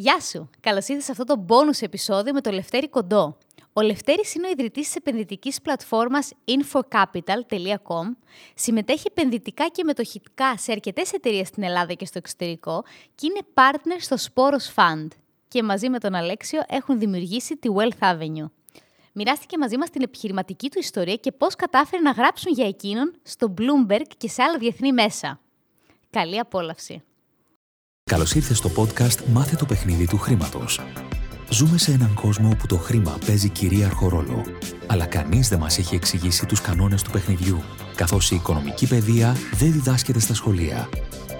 Γεια σου! Καλώς ήρθες σε αυτό το bonus επεισόδιο με το Λευτέρη Κοντό. Ο Λευτέρης είναι ο ιδρυτής της επενδυτικής πλατφόρμας infocapital.com. Συμμετέχει επενδυτικά και μετοχικά σε αρκετές εταιρείες στην Ελλάδα και στο εξωτερικό και είναι partner στο Sporos Fund. Και μαζί με τον Αλέξιο έχουν δημιουργήσει τη Wealth Avenue. Μοιράστηκε μαζί μας την επιχειρηματική του ιστορία και πώς κατάφερε να γράψουν για εκείνον στο Bloomberg και σε άλλα διεθνή μέσα. Καλή απόλαυση! Καλώς ήρθες στο podcast Μάθε το παιχνίδι του χρήματος. Ζούμε σε έναν κόσμο όπου το χρήμα παίζει κυρίαρχο ρόλο. Αλλά κανείς δεν μας έχει εξηγήσει τους κανόνες του παιχνιδιού, καθώς η οικονομική παιδεία δεν διδάσκεται στα σχολεία.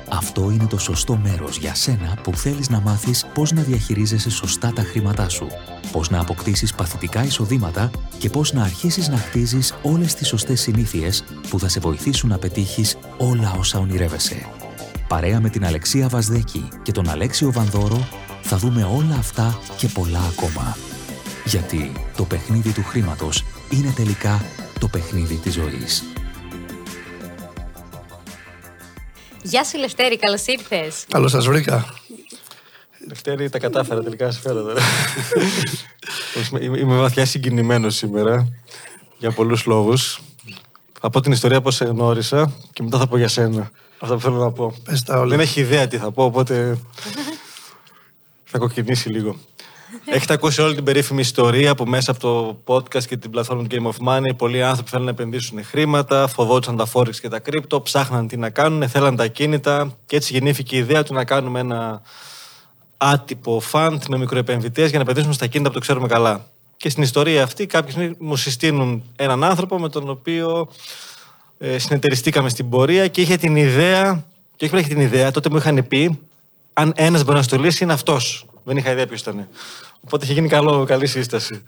Αυτό είναι το σωστό μέρος για σένα που θέλεις να μάθεις πώς να διαχειρίζεσαι σωστά τα χρήματά σου, πώς να αποκτήσεις παθητικά εισοδήματα και πώς να αρχίσεις να χτίζεις όλες τις σωστές συνήθειες που θα σε βοηθήσουν να πετύχεις όλα όσα ονειρεύεσαι. Παρέα με την Αλεξία Βασδέκη και τον Αλέξιο Βανδόρο θα δούμε όλα αυτά και πολλά ακόμα. Γιατί το παιχνίδι του χρήματος είναι τελικά το παιχνίδι της ζωής. Γεια σου Λευτέρη, καλώς ήρθες. Καλώς σας βρήκα. Λευτέρη, τα κατάφερα τελικά σε φέρα τώρα. είμαι, είμαι βαθιά συγκινημένος σήμερα για πολλούς λόγους. Θα πω την ιστορία πώς σε γνώρισα και μετά θα πω για σένα. Αυτό που θέλω να πω. Πες τα όλα. Δεν έχει ιδέα τι θα πω, οπότε θα κοκκινήσει λίγο. Έχετε ακούσει όλη την περίφημη ιστορία που μέσα από το podcast και την πλατφόρμα του Game of Money πολλοί άνθρωποι θέλουν να επενδύσουν χρήματα, φοβόντουσαν τα Forex και τα κρύπτο, ψάχναν τι να κάνουν, θέλαν τα κίνητα και έτσι γεννήθηκε η ιδέα του να κάνουμε ένα άτυπο fund με μικροεπενδυτές για να επενδύσουμε στα κίνητα που το ξέρουμε καλά. Και στην ιστορία αυτή κάποιοι μου συστήνουν έναν άνθρωπο με τον οποίο ε, συνεταιριστήκαμε στην πορεία και είχε την ιδέα, και όχι είχε την ιδέα, τότε μου είχαν πει, αν ένας μπορεί να στο λύσει, είναι αυτός. Δεν είχα ιδέα ποιος ήταν. Οπότε είχε γίνει καλό, καλή σύσταση.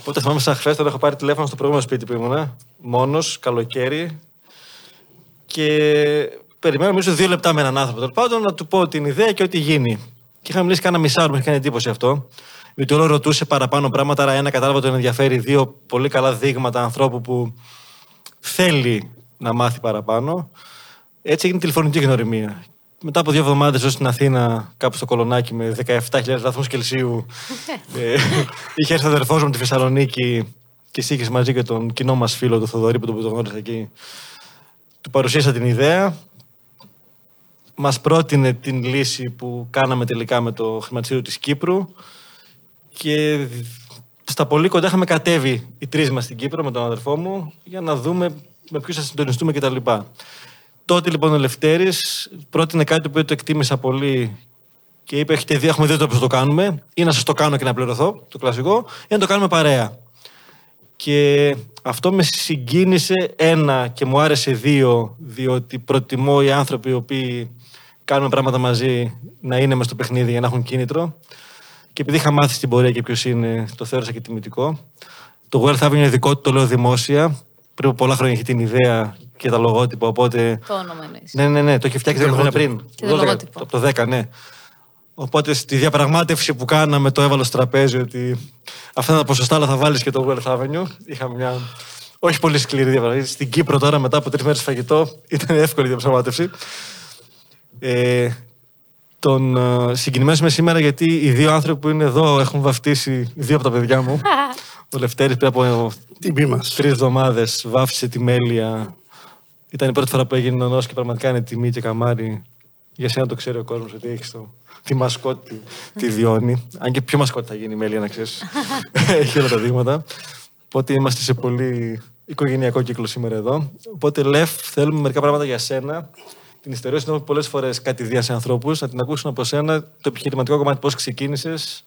Οπότε θυμάμαι σαν χθες, τώρα έχω πάρει τηλέφωνο στο προηγούμενο σπίτι που ήμουν, μόνος, καλοκαίρι. Και περιμένω νομίζω δύο λεπτά με έναν άνθρωπο. Τέλος πάντων να του πω την ιδέα και ό,τι γίνει. Και είχαμε μιλήσει κάνα μισάωρο, μου είχε κάνει εντύπωση αυτό. Γιατί όλο ρωτούσε παραπάνω πράγματα, άρα ένα κατάλαβα τον ενδιαφέρει, δύο πολύ καλά δείγματα ανθρώπου που θέλει να μάθει παραπάνω. Έτσι έγινε τηλεφωνική γνωριμία. Μετά από δύο εβδομάδες ζω στην Αθήνα, κάπου στο κολονάκι με 17.000 βαθμούς Κελσίου. ε, είχε έρθει ο αδερφός μου τη Θεσσαλονίκη και εσύ μαζί και τον κοινό μας φίλο, τον Θοδωρή, που τον γνώρισα εκεί. Του παρουσίασα την ιδέα. Μας πρότεινε την λύση που κάναμε τελικά με το χρηματιστήριο της Κύπρου. Και στα πολύ κοντά είχαμε κατέβει οι τρεις μας στην Κύπρο με τον αδερφό μου για να δούμε με ποιους θα συντονιστούμε κτλ. Τότε λοιπόν ο Λευτέρης πρότεινε κάτι που το εκτίμησα πολύ και είπε: Έχετε δει, έχουμε δύο τρόπου να το κάνουμε. Ή να σας το κάνω και να πληρωθώ, το κλασικό, ή να το κάνουμε παρέα. Και αυτό με συγκίνησε ένα και μου άρεσε δύο, διότι προτιμώ οι άνθρωποι οι οποίοι κάνουν πράγματα μαζί να είναι μες στο παιχνίδι για να έχουν κίνητρο. Και επειδή είχα μάθει στην πορεία και ποιος είναι, το θέρωσα και τιμητικό. Το Wealth Avenue είναι δικό του, το λέω δημόσια πριν από πολλά χρόνια είχε την ιδέα και τα λογότυπα. Οπότε... Το όνομα εννοείς. Ναι, ναι, ναι, το είχε φτιάξει 10 χρόνια πριν. Και το λογότυπο. Από το 10, ναι. Οπότε στη διαπραγμάτευση που κάναμε το έβαλα στο τραπέζι ότι αυτά τα ποσοστά αλλά θα βάλεις και το Wealth Avenue. Είχαμε μια όχι πολύ σκληρή διαπραγμάτευση. Στην Κύπρο τώρα μετά από τρεις μέρες φαγητό ήταν εύκολη η διαπραγμάτευση. Ε, τον uh, συγκινημένος είμαι σήμερα γιατί οι δύο άνθρωποι που είναι εδώ έχουν βαφτίσει δύο από τα παιδιά μου. Ο Λευτέρης πριν από τρεις εβδομάδες βάφησε τη μέλια. Ήταν η πρώτη φορά που έγινε ο και πραγματικά είναι τιμή και καμάρι. Για σένα το ξέρει ο κόσμος ότι έχεις το... τη μασκότη, τη Διόνη. Αν και πιο μασκότη θα γίνει η μέλια, να ξέρεις. έχει όλα τα δείγματα. Οπότε είμαστε σε πολύ οικογενειακό κύκλο σήμερα εδώ. Οπότε, Λεφ, θέλουμε μερικά πράγματα για σένα. Την ιστορία σου πολλές φορές κάτι σε ανθρώπους, να την ακούσουν από σένα το επιχειρηματικό κομμάτι, πώς ξεκίνησες,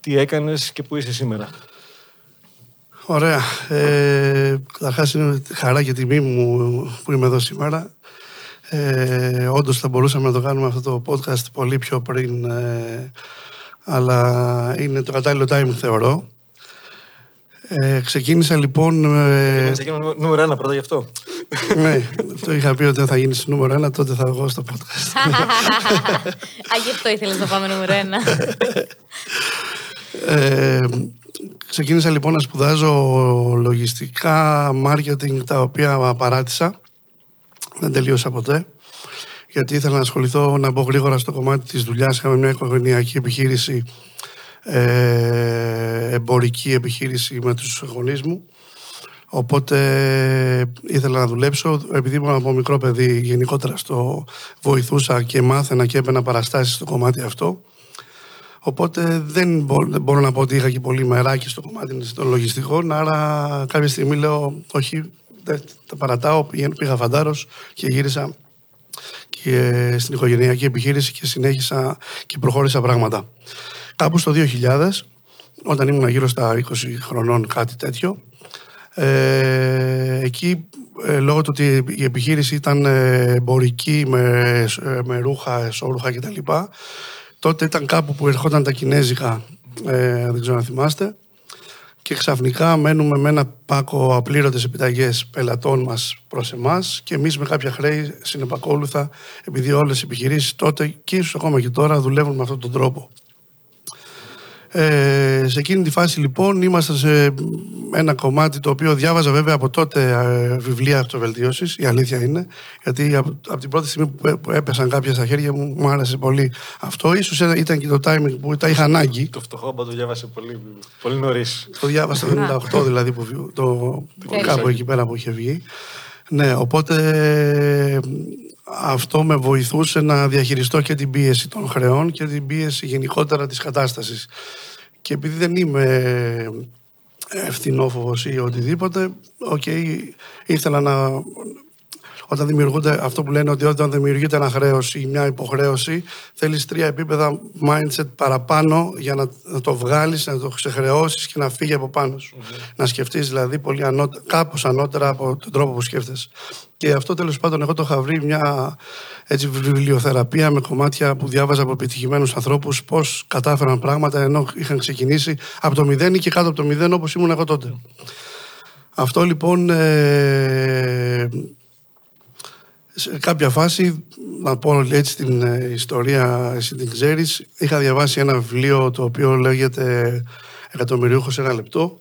τι έκανες και πού είσαι σήμερα. Ωραία. Ε, Καταρχάς είναι χαρά και τιμή μου που είμαι εδώ σήμερα. Ε, Όντως θα μπορούσαμε να το κάνουμε αυτό το podcast πολύ πιο πριν, ε, αλλά είναι το κατάλληλο time θεωρώ. Ε, ξεκίνησα λοιπόν. Ε, ξεκίνησα νούμερο ένα πρώτα γι' αυτό. ναι, το είχα πει ότι θα γίνεις νούμερο ένα, τότε θα βγω στο podcast. Α, γι' αυτό ήθελες να πάμε νούμερο ένα. Ε, Ξεκίνησα λοιπόν να σπουδάζω λογιστικά, marketing, τα οποία παράτησα. Δεν τελείωσα ποτέ. γιατί ήθελα να ασχοληθώ, να μπω γρήγορα στο κομμάτι της δουλειάς. Είχαμε μια οικογενειακή επιχείρηση, ε, εμπορική επιχείρηση με τους γονείς μου. Οπότε ήθελα να δουλέψω. Επειδή ήμουν από μικρό παιδί, γενικότερα στο βοηθούσα και μάθαινα και έπαινα παραστάσεις στο κομμάτι αυτό. Οπότε δεν μπορώ, να πω ότι είχα και πολύ μεράκι στο κομμάτι των λογιστικών. Άρα κάποια στιγμή λέω, όχι, δεν τα παρατάω. Πήγα φαντάρος και γύρισα και στην οικογενειακή επιχείρηση και συνέχισα και προχώρησα πράγματα. Κάπου στο 2000, όταν ήμουν γύρω στα 20 χρονών κάτι τέτοιο, ε, εκεί ε, λόγω του ότι η επιχείρηση ήταν ε, εμπορική με, ε, με ρούχα, εσώρουχα κτλ. Τότε ήταν κάπου που ερχόταν τα κινέζικα, ε, δεν ξέρω αν θυμάστε, και ξαφνικά μένουμε με ένα πάκο απλήρωτες επιταγές πελατών μας προς εμάς και εμείς με κάποια χρέη συνεπακόλουθα επειδή όλες οι επιχειρήσεις τότε και ίσως ακόμα και τώρα δουλεύουν με αυτόν τον τρόπο. Ε, σε εκείνη τη φάση λοιπόν ήμασταν σε ένα κομμάτι το οποίο διάβαζα βέβαια από τότε ε, βιβλία αυτοβελτίωσης, η αλήθεια είναι, γιατί από, από την πρώτη στιγμή που έπεσαν κάποια στα χέρια μου μου άρεσε πολύ αυτό. Ίσως ήταν και το timing που τα είχα ανάγκη. Το φτωχό το διάβασες πολύ, πολύ νωρίς. Το διάβασα το 98 δηλαδή, που, το, κάπου εκεί πέρα που είχε βγει. Ναι, οπότε αυτό με βοηθούσε να διαχειριστώ και την πίεση των χρεών και την πίεση γενικότερα της κατάστασης. Και επειδή δεν είμαι ευθυνόφοβος ή οτιδήποτε, OK, okay, ήθελα να... Όταν δημιουργούνται αυτό που λένε ότι όταν δημιουργείται ένα χρέος ή μια υποχρέωση, θέλεις τρία επίπεδα mindset παραπάνω για να, το βγάλεις, να το ξεχρεώσεις και να φύγει από πάνω σου. Να σκεφτείς δηλαδή πολύ ανώτερα, κάπως ανώτερα από τον τρόπο που σκέφτεσαι. Και αυτό τέλος πάντων εγώ το είχα βρει μια έτσι, βιβλιοθεραπεία με κομμάτια που διάβαζα από επιτυχημένους ανθρώπους πώς κατάφεραν πράγματα ενώ είχαν ξεκινήσει από το μηδέν ή και κάτω από το μηδέν όπως ήμουν εγώ τότε. Αυτό λοιπόν ε, σε κάποια φάση, να πω έτσι την ε, ιστορία, εσύ την ξέρεις, είχα διαβάσει ένα βιβλίο το οποίο λέγεται «Εκατομμυριούχος ένα λεπτό»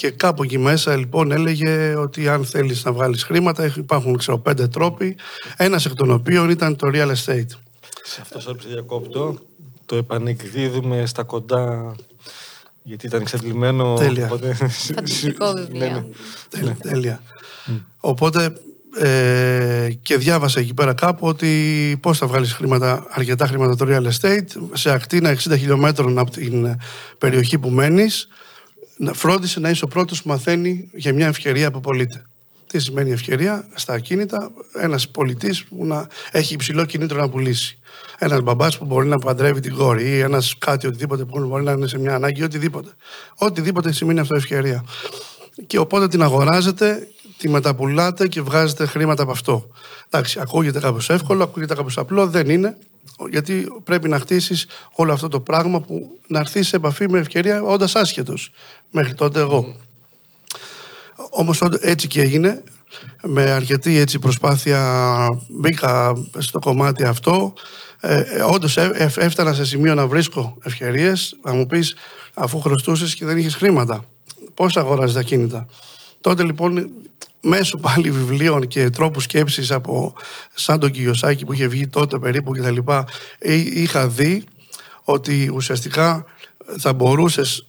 Και κάπου εκεί μέσα λοιπόν έλεγε ότι αν θέλεις να βγάλεις χρήματα υπάρχουν ξέρω πέντε τρόποι, ένας εκ των οποίων ήταν το real estate. Σε αυτό το διακόπτω, το επανεκδίδουμε στα κοντά γιατί ήταν εξαντλημένο. Τέλεια. Οπότε... Φανταστικό βιβλίο. Ναι, ναι. Τέλεια. Τέλεια. Οπότε ε, και διάβασα εκεί πέρα κάπου ότι πώς θα βγάλεις χρήματα, αρκετά χρήματα το real estate σε ακτίνα 60 χιλιόμετρων από την περιοχή που μένεις φρόντισε να είσαι ο πρώτος που μαθαίνει για μια ευκαιρία που πωλείται. Τι σημαίνει ευκαιρία; Στα ακίνητα, ένας πολιτής που να έχει υψηλό κινήτρο να πουλήσει. Ένας μπαμπάς που μπορεί να παντρεύει την κόρη ή ένας κάτι οτιδήποτε που μπορεί να είναι σε μια ανάγκη, οτιδήποτε. Οτιδήποτε σημαίνει αυτό ευκαιρία. Και οπότε την αγοράζετε, τη μεταπουλάτε και βγάζετε χρήματα από αυτό. Εντάξει, ακούγεται κάπως εύκολο, ακούγεται κάπως απλό, δεν είναι γιατί πρέπει να χτίσεις όλο αυτό το πράγμα που να έρθεις σε επαφή με ευκαιρία όντας άσχετος. Μέχρι τότε εγώ. Όμως έτσι και έγινε. Με αρκετή έτσι προσπάθεια μπήκα στο κομμάτι αυτό. Ε, Όντως έφτανα σε σημείο να βρίσκω ευκαιρίες. Θα μου πεις, αφού χρωστούσες και δεν είχες χρήματα, πώς αγοράζεις τα κίνητα. Τότε λοιπόν μέσω πάλι βιβλίων και τρόπους σκέψης από σαν τον Κιωσάκη που είχε βγει τότε περίπου και τα λοιπά ε, είχα δει ότι ουσιαστικά θα μπορούσες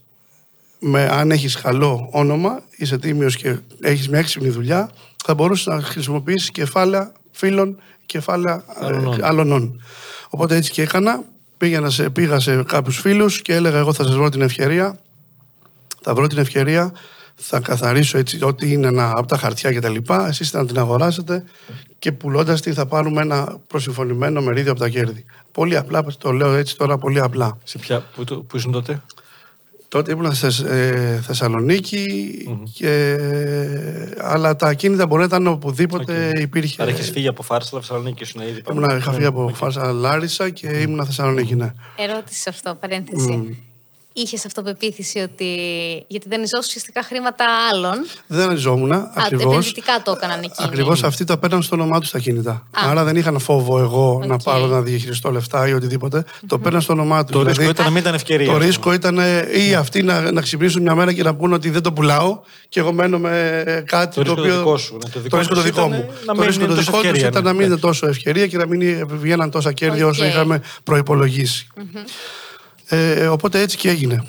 με, αν έχεις καλό όνομα, είσαι τίμιος και έχεις μια έξυπνη δουλειά, θα μπορούσες να χρησιμοποιήσεις κεφάλαια φίλων, κεφάλαια ε, άλλων. Οπότε έτσι και έκανα, πήγα σε, πήγα σε κάποιους φίλους και έλεγα εγώ θα σας βρω την ευκαιρία, θα βρω την ευκαιρία θα καθαρίσω έτσι ό,τι είναι ένα, από τα χαρτιά και τα λοιπά, εσείς θα την αγοράσετε και πουλώντας τη θα πάρουμε ένα προσυμφωνημένο μερίδιο από τα κέρδη. Πολύ απλά, το λέω έτσι τώρα πολύ απλά. Σε ποια, πού, πού ήσουν τότε; Τότε ήμουν στη ε, θεσσαλονικη και, αλλά τα ακίνητα μπορεί να ήταν οπουδήποτε okay. υπήρχε. Άρα έχεις φύγει από Φάρσαλα, Θεσσαλονίκη ήσουν ήδη. Ήμουν, είχα φύγει από okay. Φάρσαλα Λάρισα και ήμουν Θεσσαλονίκη, ναι. Ερώτηση αυτό, παρένθεση. Είχες αυτοπεποίθηση ότι. Γιατί δανειζόσουν ουσιαστικά χρήματα άλλων. Δανειζόμουν. Ακριβώς. Επενδυτικά το έκαναν εκείνοι. Ακριβώς αυτοί τα παίρναν στο όνομά τους τα ακίνητα. Α. Άρα δεν είχαν φόβο εγώ να Οκ. πάρω να διαχειριστώ λεφτά ή οτιδήποτε. Το παίρναν στο όνομά τους. Το ρίσκο ήταν να μην ήταν ευκαιρία. Το ρίσκο ήταν ε, ή αυτοί να, να ξυπνήσουν μια μέρα και να πούνε ότι δεν το πουλάω και εγώ μένω με κάτι Το ρίσκο το οποίο. δικό σου, ναι. Το δικό το ρίσκο το τους δικό ήταν μου. να Το μην ρίσκο είναι το τόσο δικό τους ευκαιρία, ήταν ναι. να μην είναι τόσο ευκαιρία και να μην βγαίναν τόσα κέρδη όσο Οκ. είχαμε προϋπολογίσει. Ε, οπότε έτσι και έγινε.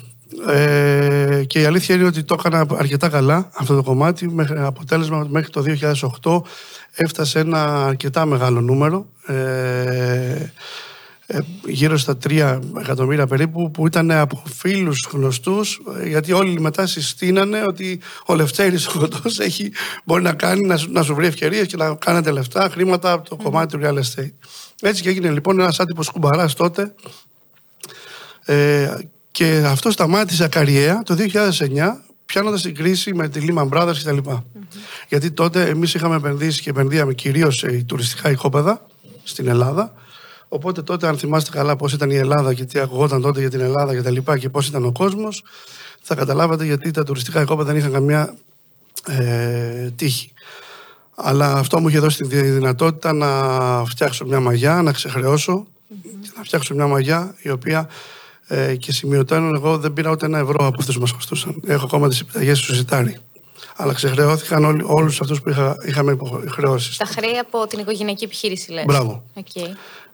Ε, και η αλήθεια είναι ότι το έκανα αρκετά καλά αυτό το κομμάτι. Μέχρι, αποτέλεσμα μέχρι το 2008 έφτασε ένα αρκετά μεγάλο νούμερο. Ε, ε, γύρω στα 3 εκατομμύρια περίπου που ήταν από φίλους γνωστούς ε, γιατί όλοι μετά συστήνανε ότι ο Λευτέρης ο Κοντός έχει, μπορεί να κάνει να, σου- να σου βρει ευκαιρίες και να κάνετε λεφτά, χρήματα από το κομμάτι του real estate. Έτσι και έγινε λοιπόν ένας άτυπος κουμπαράς τότε ε, και αυτό σταμάτησε ακαριέα το 2009 πιάνοντας την κρίση με τη Lehman Brothers κτλ. Γιατί τότε εμείς είχαμε επενδύσει και επενδύαμε κυρίως σε τουριστικά οικόπεδα στην Ελλάδα. Οπότε τότε, αν θυμάστε καλά πώς ήταν η Ελλάδα και τι ακουγόταν τότε για την Ελλάδα και τα λοιπά και πώς ήταν ο κόσμος, θα καταλάβατε γιατί τα τουριστικά οικόπεδα δεν είχαν καμιά ε, τύχη. Αλλά αυτό μου είχε δώσει τη δυνατότητα να φτιάξω μια μαγιά, να ξεχρεώσω και να φτιάξω μια μαγιά η οποία ε, και σημειωτέον εγώ δεν πήρα ούτε ένα ευρώ από αυτούς που μας χρωστούσαν. Έχω ακόμα τις επιταγές στο συρτάρι. Αλλά ξεχρεώθηκαν όλοι, όλους αυτούς που είχα, είχαμε υποχρεώσεις. Τα χρέη από την οικογενειακή επιχείρηση, λες. Μπράβο. Οκ.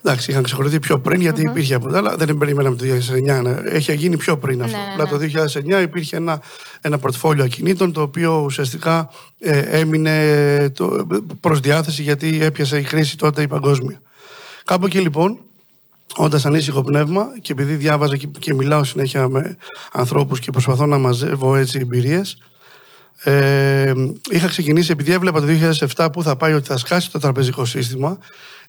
Εντάξει, είχαν ξεχρεωθεί πιο πριν γιατί υπήρχε από αλλά δεν περιμέναμε το 2009. ναι. Έχει γίνει πιο πριν αυτό. Ναι, ναι, Αλλά το 2009 υπήρχε ένα, ένα πορτφόλιο ακινήτων το οποίο ουσιαστικά ε, έμεινε το, προς διάθεση γιατί έπιασε η κρίση τότε η παγκόσμια. Κάπου εκεί λοιπόν, όντας ανήσυχο πνεύμα και επειδή διάβαζα και, και μιλάω συνέχεια με ανθρώπους και προσπαθώ να μαζεύω έτσι εμπειρίες, ε, είχα ξεκινήσει επειδή έβλεπα το 2007 που θα πάει ότι θα σκάσει το τραπεζικό σύστημα.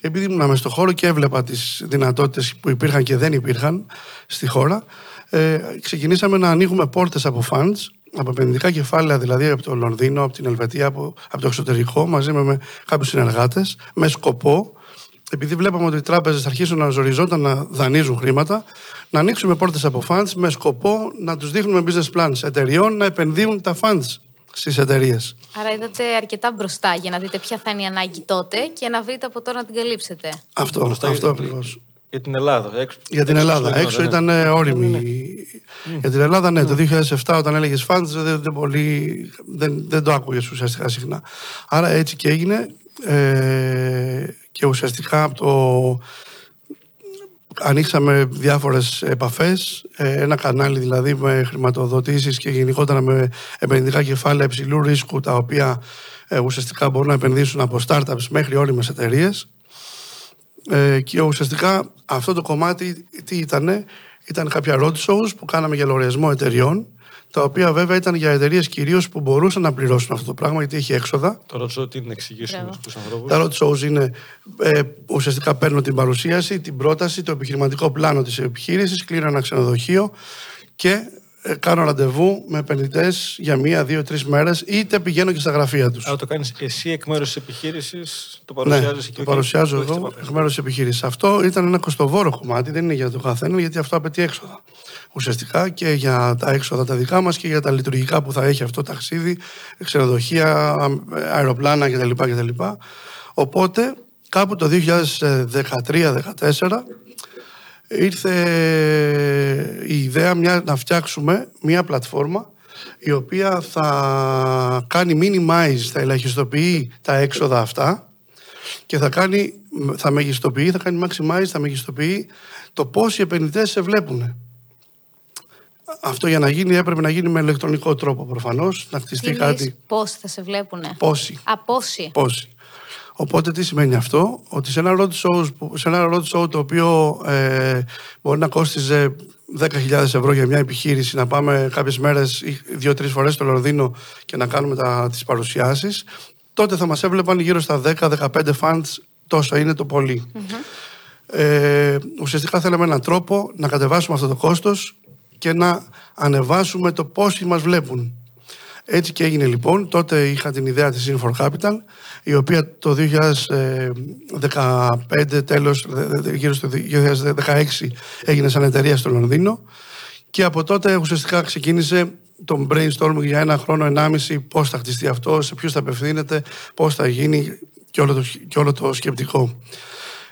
Επειδή ήμουν μέσα στο χώρο και έβλεπα τις δυνατότητες που υπήρχαν και δεν υπήρχαν στη χώρα, ε, ξεκινήσαμε να ανοίγουμε πόρτες από funds, από επενδυτικά κεφάλαια δηλαδή από το Λονδίνο, από την Ελβετία, από, από το εξωτερικό, μαζί με, με κάποιους συνεργάτες, με σκοπό επειδή βλέπαμε ότι οι τράπεζες αρχίσουν να ζοριζόταν να δανείζουν χρήματα, να ανοίξουμε πόρτες από funds με σκοπό να τους δείχνουμε business plans εταιριών να επενδύουν τα funds στις εταιρείες. Άρα είδατε αρκετά μπροστά για να δείτε ποια θα είναι η ανάγκη τότε και να βρείτε από τώρα να την καλύψετε. Αυτό, Μπροστά αυτό για την- ακριβώς. Για την Ελλάδα. Έξω, Για την έξω Ελλάδα. στο Έξω ναι. ήταν ε, όριμη. Για την Ελλάδα, ναι, το 2007 όταν έλεγες funds δεν, δεν, πολύ, δεν, δεν το άκουγες ουσιαστικά συχνά. Άρα έτσι και έγινε. Ε, και ουσιαστικά από το, ανοίξαμε διάφορες επαφές, ε, ένα κανάλι δηλαδή με χρηματοδοτήσεις και γενικότερα με επενδυτικά κεφάλαια υψηλού ρίσκου τα οποία ε, ουσιαστικά μπορούν να επενδύσουν από startups μέχρι όριμες εταιρείες. Ε, και ουσιαστικά αυτό το κομμάτι τι ήτανε, ήταν κάποια road shows που κάναμε για λογαριασμό εταιριών τα οποία βέβαια ήταν για εταιρείες κυρίως που μπορούσαν να πληρώσουν αυτό το πράγμα γιατί έχει έξοδα. Το ρωτήσω τι είναι εξηγήσουμε Μπράβο. στου ανθρώπους. Τα road shows είναι ε, ουσιαστικά παίρνω την παρουσίαση, την πρόταση, το επιχειρηματικό πλάνο της επιχείρησης, κλείνω ένα ξενοδοχείο και ε, κάνω ραντεβού με επενδυτές για μία, δύο, τρεις μέρες, είτε πηγαίνω και στα γραφεία τους. Αν το κάνεις εσύ εκ μέρους της επιχείρησης, το Ναι, παρουσιάζεις και το όχι- παρουσιάζω το έχεις εγώ επαφές. εκ μέρους της επιχείρησης. Αυτό ήταν ένα κοστοβόρο κομμάτι, δεν είναι για το καθένα, γιατί αυτό απαιτεί έξοδα. Ουσιαστικά και για τα έξοδα τα δικά μας και για τα λειτουργικά που θα έχει αυτό το ταξίδι, ξενοδοχεία, αεροπλάνα κτλ. κτλ. Οπότε κάπου το 2013-2014 ήρθε η ιδέα μια, να φτιάξουμε μια πλατφόρμα η οποία θα κάνει minimize, θα ελαχιστοποιεί τα έξοδα αυτά και θα, κάνει, θα μεγιστοποιεί, θα κάνει maximize, θα μεγιστοποιεί το πώς οι επενδυτές σε βλέπουν. Αυτό για να γίνει έπρεπε να γίνει με ηλεκτρονικό τρόπο προφανώς, να χτιστεί Τι κάτι λες, πώς θα σε βλέπουνε; πόσοι. Απόσυ. Πόσοι. Οπότε τι σημαίνει αυτό, ότι σε ένα road show, που- σε ένα road show το οποίο ε, μπορεί να κόστιζε 10.000 ευρώ για μια επιχείρηση, να πάμε κάποιες μέρες ή δύο-τρεις φορές στο Λονδίνο και να κάνουμε τα, τις παρουσιάσεις, τότε θα μας έβλεπαν γύρω στα 10-15 fans, τόσο είναι το πολυ Ε, ουσιαστικά θέλαμε έναν τρόπο να κατεβάσουμε αυτό το κόστος και να ανεβάσουμε το πόσοι μας βλέπουν. Έτσι και έγινε λοιπόν. Τότε είχα την ιδέα της Infor Capital, η οποία το 2015, τέλος, δε- δε- γύρω στο 2016, έγινε σαν εταιρεία στο Λονδίνο Και από τότε ουσιαστικά ξεκίνησε το brainstorming για ένα χρόνο, ενάμιση, πώς θα χτιστεί αυτό, σε ποιους θα απευθύνεται, πώς θα γίνει και όλο το, και όλο το σκεπτικό.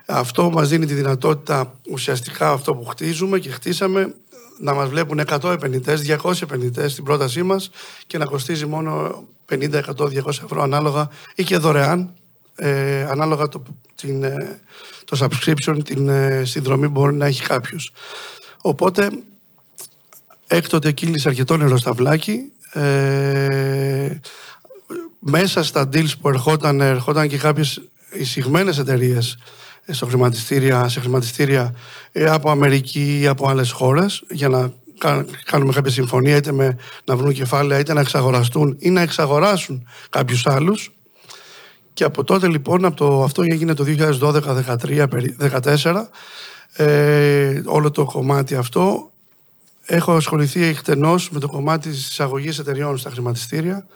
Αυτό μας δίνει τη δυνατότητα ουσιαστικά αυτό που χτίζουμε και χτίσαμε να μας βλέπουν 100 επενδυτές, 200 επενδυτές στην πρότασή μας και να κοστίζει μόνο 50, 100, 200 ευρώ ανάλογα ή και δωρεάν, ε, ανάλογα το, την, ε, το subscription, την ε, συνδρομή που μπορεί να έχει κάποιος. Οπότε, έκτοτε κύλησε αρκετό νερό στα βλάκι. Ε, μέσα στα deals που ερχόταν, ερχόταν και κάποιες εισηγμένες εταιρείες στο χρηματιστήρια, σε χρηματιστήρια ε, από Αμερική ή από άλλες χώρες για να κάνουμε κάποια συμφωνία είτε με να βρουν κεφάλαια είτε να εξαγοραστούν ή να εξαγοράσουν κάποιους άλλους. Και από τότε λοιπόν από το, αυτό έγινε το 2012-2013 2014 ε, όλο το κομμάτι αυτό. Έχω ασχοληθεί εκτενώς με το κομμάτι της εισαγωγής εταιριών στα χρηματιστήρια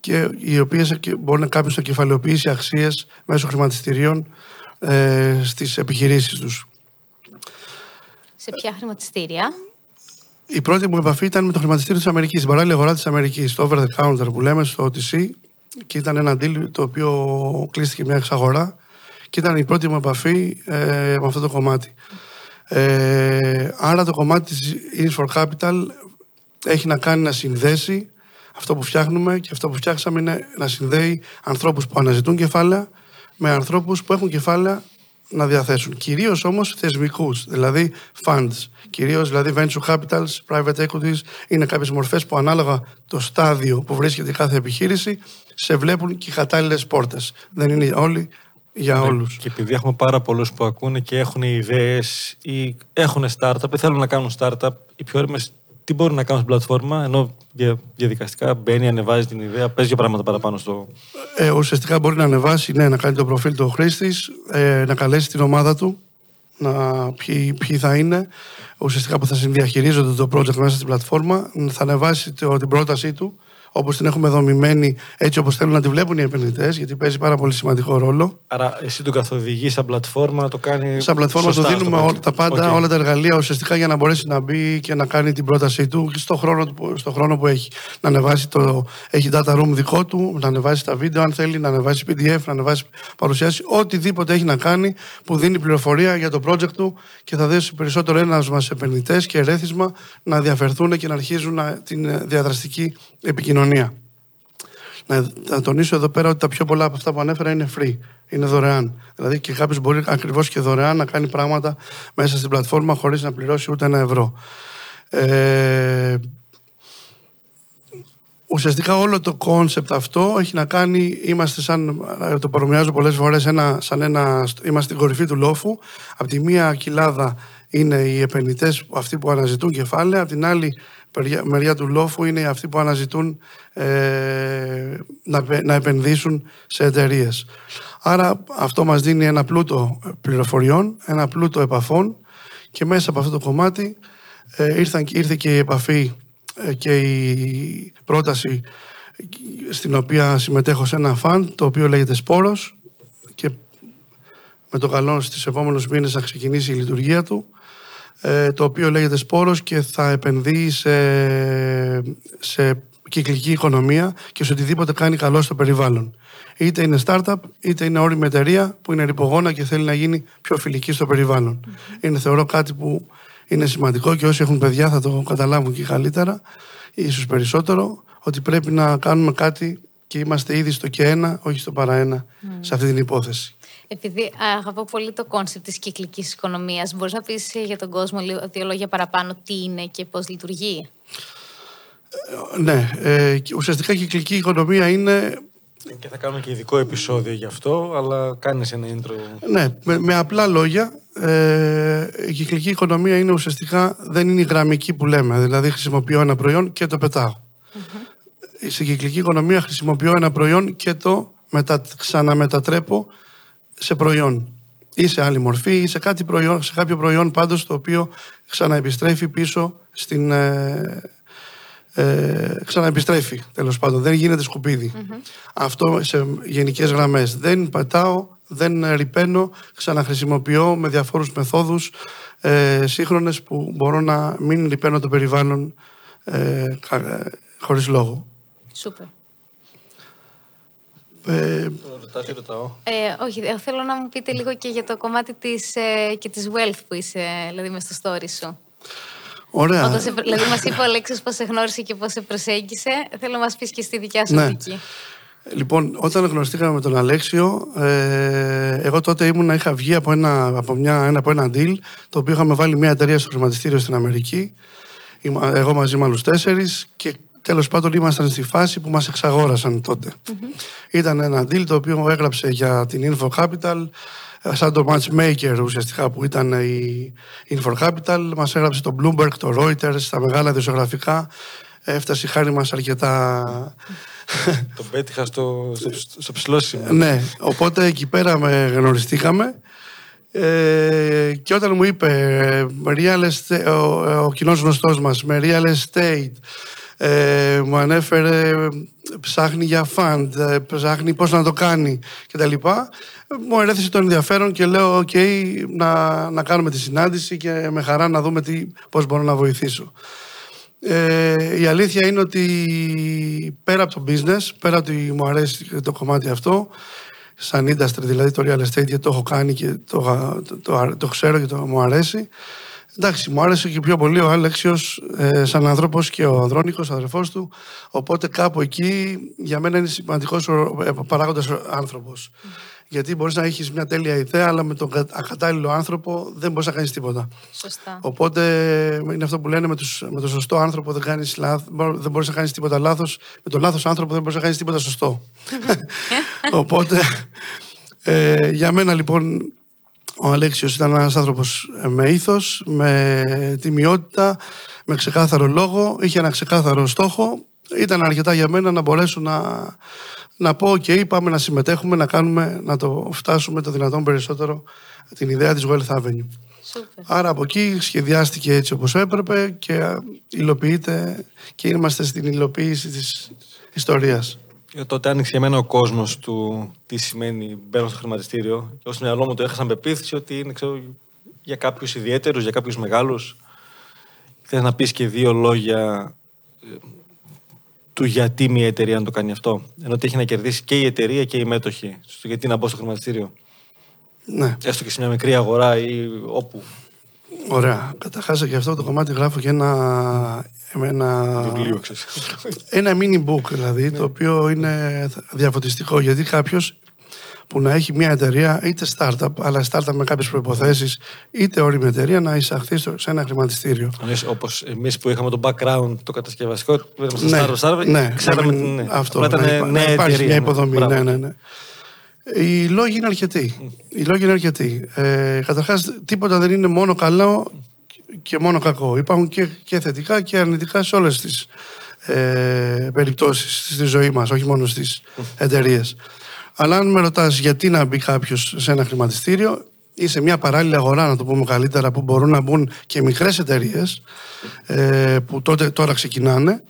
και οι οποίες μπορεί να κάποιος να κεφαλαιοποιήσει αξίες μέσω χρηματιστηρίων ε, στις επιχειρήσεις τους. Σε ποια χρηματιστήρια; Η πρώτη μου επαφή ήταν με το χρηματιστήριο της Αμερικής, την παράλληλη αγορά της Αμερικής, το over the counter που λέμε στο OTC και ήταν ένα deal το οποίο κλείστηκε μια εξαγορά και ήταν η πρώτη μου επαφή ε, με αυτό το κομμάτι. Ε, άρα το κομμάτι της Infor Capital έχει να κάνει να συνδέσει αυτό που φτιάχνουμε και αυτό που φτιάξαμε είναι να συνδέει ανθρώπους που αναζητούν κεφάλαια με ανθρώπους που έχουν κεφάλαια να διαθέσουν. Κυρίως όμως θεσμικούς, δηλαδή funds. Κυρίως δηλαδή venture capitals, private equities, είναι κάποιες μορφές που ανάλογα το στάδιο που βρίσκεται κάθε επιχείρηση, σε βλέπουν και οι κατάλληλες πόρτες. Δεν είναι όλοι για ναι, όλους. Και επειδή έχουμε πάρα πολλούς που ακούνε και έχουν ιδέες ή έχουν startup ή θέλουν να κάνουν startup, οι πιο όρμε τι μπορεί να κάνουν στην πλατφόρμα, ενώ διαδικαστικά μπαίνει, ανεβάζει την ιδέα, παίζει πράγματα παραπάνω στο. Ε, ουσιαστικά μπορεί να ανεβάσει, ναι, να κάνει το προφίλ του χρήστης, ε, να καλέσει την ομάδα του, να, ποιοι, ποιοι θα είναι, ουσιαστικά που θα συνδιαχειρίζονται το project μέσα στην πλατφόρμα, θα ανεβάσει το, την πρότασή του όπως την έχουμε δομημένη, έτσι όπως θέλουν να τη βλέπουν οι επενδυτές, γιατί παίζει πάρα πολύ σημαντικό ρόλο. Άρα, εσύ τον καθοδηγείς σαν πλατφόρμα να το κάνει. Σαν πλατφόρμα το δίνουμε όλα τα πάντα, όλα τα εργαλεία ουσιαστικά για να μπορέσει να μπει και να κάνει την πρότασή του και στο χρόνο, στο χρόνο που έχει. Να ανεβάσει το. Έχει data room δικό του, να ανεβάσει τα βίντεο αν θέλει, να ανεβάσει PDF, να ανεβάσει παρουσιάσει. Οτιδήποτε έχει να κάνει που δίνει πληροφορία για το project του και θα δώσει περισσότερο ένας μας επενδυτές και ερέθισμα να διαφερθούν και να αρχίζουν την διαδραστική επικοινωνία κοινωνία. Να, να τονίσω εδώ πέρα ότι τα πιο πολλά από αυτά που ανέφερα είναι free, είναι δωρεάν. Δηλαδή και κάποιος μπορεί ακριβώς και δωρεάν να κάνει πράγματα μέσα στην πλατφόρμα χωρίς να πληρώσει ούτε ένα ευρώ. Ε, ουσιαστικά όλο το κόνσεπτ αυτό έχει να κάνει, είμαστε σαν, το παρομοιάζω πολλές φορές, ένα, σαν ένα, είμαστε στην κορυφή του λόφου. Από τη μία κοιλάδα είναι οι επενδυτές, αυτοί που αναζητούν κεφάλαια, από την άλλη μεριά του λόφου είναι αυτοί που αναζητούν ε, να, να επενδύσουν σε εταιρείες. Άρα αυτό μας δίνει ένα πλούτο πληροφοριών, ένα πλούτο επαφών και μέσα από αυτό το κομμάτι ε, ήρθαν, ήρθε και η επαφή ε, και η πρόταση στην οποία συμμετέχω σε ένα φαν το οποίο λέγεται Σπόρος και με το καλό στις επόμενους μήνες να ξεκινήσει η λειτουργία του ε, το οποίο λέγεται Σπόρος και θα επενδύει σε, σε κυκλική οικονομία και σε οτιδήποτε κάνει καλό στο περιβάλλον. Είτε είναι startup, είτε είναι όριμη εταιρεία που είναι ρηπογόνα και θέλει να γίνει πιο φιλική στο περιβάλλον. Είναι θεωρώ κάτι που είναι σημαντικό και όσοι έχουν παιδιά θα το καταλάβουν και καλύτερα, ίσως περισσότερο, ότι πρέπει να κάνουμε κάτι και είμαστε ήδη στο και ένα, όχι στο παρά ένα, σε αυτή την υπόθεση. Επειδή αγαπώ πολύ το κόνσεπτ της κυκλικής οικονομίας, μπορείς να πεις για τον κόσμο δύο λόγια παραπάνω τι είναι και πώς λειτουργεί; Ε, ναι, ε, ουσιαστικά η κυκλική οικονομία είναι... Και θα κάνουμε και ειδικό επεισόδιο γι' αυτό, αλλά κάνεις ένα intro. Ναι, με, απλά λόγια, ε, η κυκλική οικονομία είναι ουσιαστικά, δεν είναι η γραμμική που λέμε, δηλαδή χρησιμοποιώ ένα προϊόν και το πετάω. Mm-hmm. Στην κυκλική οικονομία χρησιμοποιώ ένα προϊόν και το μετα, ξαναμετατρέπω σε προϊόν ή σε άλλη μορφή ή σε, κάτι προϊόν, σε κάποιο προϊόν πάντως το οποίο ξαναεπιστρέφει πίσω στην... Ε, ε, ξαναεπιστρέφει τέλος πάντων, δεν γίνεται Αυτό σε γενικές γραμμές. Δεν πατάω, δεν ρηπαίνω, ξαναχρησιμοποιώ με διαφόρους μεθόδους ε, σύγχρονες που μπορούν να μην λυπαίνουν το περιβάλλον ε, κα- χωρίς λόγο. Σούπερ. Ε, Ρωτάς ή ρωτάω. Ε, όχι, ε, θέλω να μου πείτε λίγο και για το κομμάτι της, ε, και της wealth που είσαι, δηλαδή, μες στο story σου. ωραία. Όταν σε, δηλαδή, μας είπε ο Αλέξης πώς σε γνώρισε και πώς σε προσέγγισε. Θέλω να μας πεις και στη δικιά σου Ναι. οπτική. Λοιπόν, όταν γνωριστήκαμε με τον Αλέξιο, ε, εγώ τότε ήμουν, είχα βγει από ένα, από, μια, ένα, από ένα deal, το οποίο είχαμε βάλει μια εταιρεία στο χρηματιστήριο στην Αμερική. Είμα- Εγώ μαζί με άλλους τέσσερις και τέλος πάντων ήμασταν στη φάση που μας εξαγόρασαν τότε. Ήταν ένα deal το οποίο έγραψε για την Info Capital, ε, σαν το matchmaker ουσιαστικά που ήταν η Info Capital. Μας έγραψε το Bloomberg, το Reuters, τα μεγάλα δημοσιογραφικά. Έφτασε η χάρη μας αρκετά Τον πέτυχα στο, στο, στο ψηλό σημείο. ναι, οπότε εκεί πέρα με γνωριστήκαμε ε, και όταν μου είπε ε, real estate, ο, ο κοινός γνωστός μας με real estate ε, μου ανέφερε ε, ψάχνει για fund, ε, ψάχνει πώς να το κάνει κτλ. Μου ερέθησε το ενδιαφέρον και λέω ok να, να κάνουμε τη συνάντηση και με χαρά να δούμε τι, πώς μπορώ να βοηθήσω. Ε, η αλήθεια είναι ότι πέρα από το business, πέρα από ότι μου αρέσει το κομμάτι αυτό, σαν industry δηλαδή το real estate, γιατί το έχω κάνει και το, το, το, το ξέρω και το μου αρέσει. Εντάξει, μου άρεσε και πιο πολύ ο Άλεξιος ε, σαν άνθρωπος και ο Ανδρώνικος, ο αδερφός του. Οπότε κάπου εκεί για μένα είναι σημαντικός ο ε, παράγοντας ο άνθρωπος. Γιατί μπορείς να έχεις μια τέλεια ιδέα, αλλά με τον κα- ακατάλληλο άνθρωπο δεν μπορείς να κάνεις τίποτα. Σωστά. Οπότε είναι αυτό που λένε με, τους, με τον σωστό άνθρωπο δεν, κάνεις λάθ, μπο- δεν μπορείς να κάνεις τίποτα λάθος. Με τον λάθος άνθρωπο δεν μπορείς να κάνεις τίποτα σωστό. Οπότε ε, για μένα λοιπόν ο Αλέξιος ήταν ένας άνθρωπος ε, με ήθος, με τιμιότητα, με ξεκάθαρο λόγο, είχε ένα ξεκάθαρο στόχο. Ήταν αρκετά για μένα να μπορέσω να, να πω «ΟΚ, πάμε να συμμετέχουμε, να κάνουμε, να το φτάσουμε το δυνατόν περισσότερο την ιδέα της Wealth Avenue». Σούπερ. Άρα από εκεί σχεδιάστηκε έτσι όπως έπρεπε και α, υλοποιείται και είμαστε στην υλοποίηση της ιστορίας. Ε, Τότε άνοιξε για μένα ο κόσμος του τι σημαίνει μπαίνω στο χρηματιστήριο. Και ως μυαλό μου το έχασα με πεποίθηση ότι είναι ξέρω, για κάποιους ιδιαίτερους, για κάποιους μεγάλους. Θες να πεις και δύο λόγια ε, του γιατί μια εταιρεία να το κάνει αυτό. Ενώ ότι έχει να κερδίσει και η εταιρεία και οι μέτοχοι. Στο γιατί να μπω στο χρηματιστήριο. Ναι, Έστω και σε μια μικρή αγορά ή όπου. Ωραία. Καταρχάς για αυτό το κομμάτι γράφω και ένα, ένα, Βιβλίο, ξέρεις. ένα mini book δηλαδή, το οποίο είναι διαφωτιστικό γιατί κάποιος που να έχει μια εταιρεία, είτε startup, αλλά startup με κάποιες προϋποθέσεις, είτε όριμη εταιρεία, να εισαχθεί στο- σε ένα χρηματιστήριο. Όπως εμείς που είχαμε το background, το κατασκευαστικό, που ήμασταν Ναι, startup, startup, ναι, ξέραμε να την. μην- Ναι. Αυτό, Απλά να ήταν υπά- να νέα υπάρχει εταιρεία. μια ναι. υποδομή. Μπράβο. Ναι, ναι, ναι. Οι λόγοι είναι αρκετοί. Οι λόγοι είναι αρκετοί. Ε, Καταρχάς, τίποτα δεν είναι μόνο καλό και μόνο κακό. Υπάρχουν και, και θετικά και αρνητικά σε όλες τις ε, περιπτώσεις στη ζωή μας, όχι μόνο στις εταιρείες. Αλλά αν με ρωτάς γιατί να μπει κάποιος σε ένα χρηματιστήριο ή σε μια παράλληλη αγορά, να το πούμε καλύτερα, που μπορούν να μπουν και μικρές εταιρείες ε, που τότε, τώρα ξεκινάνε,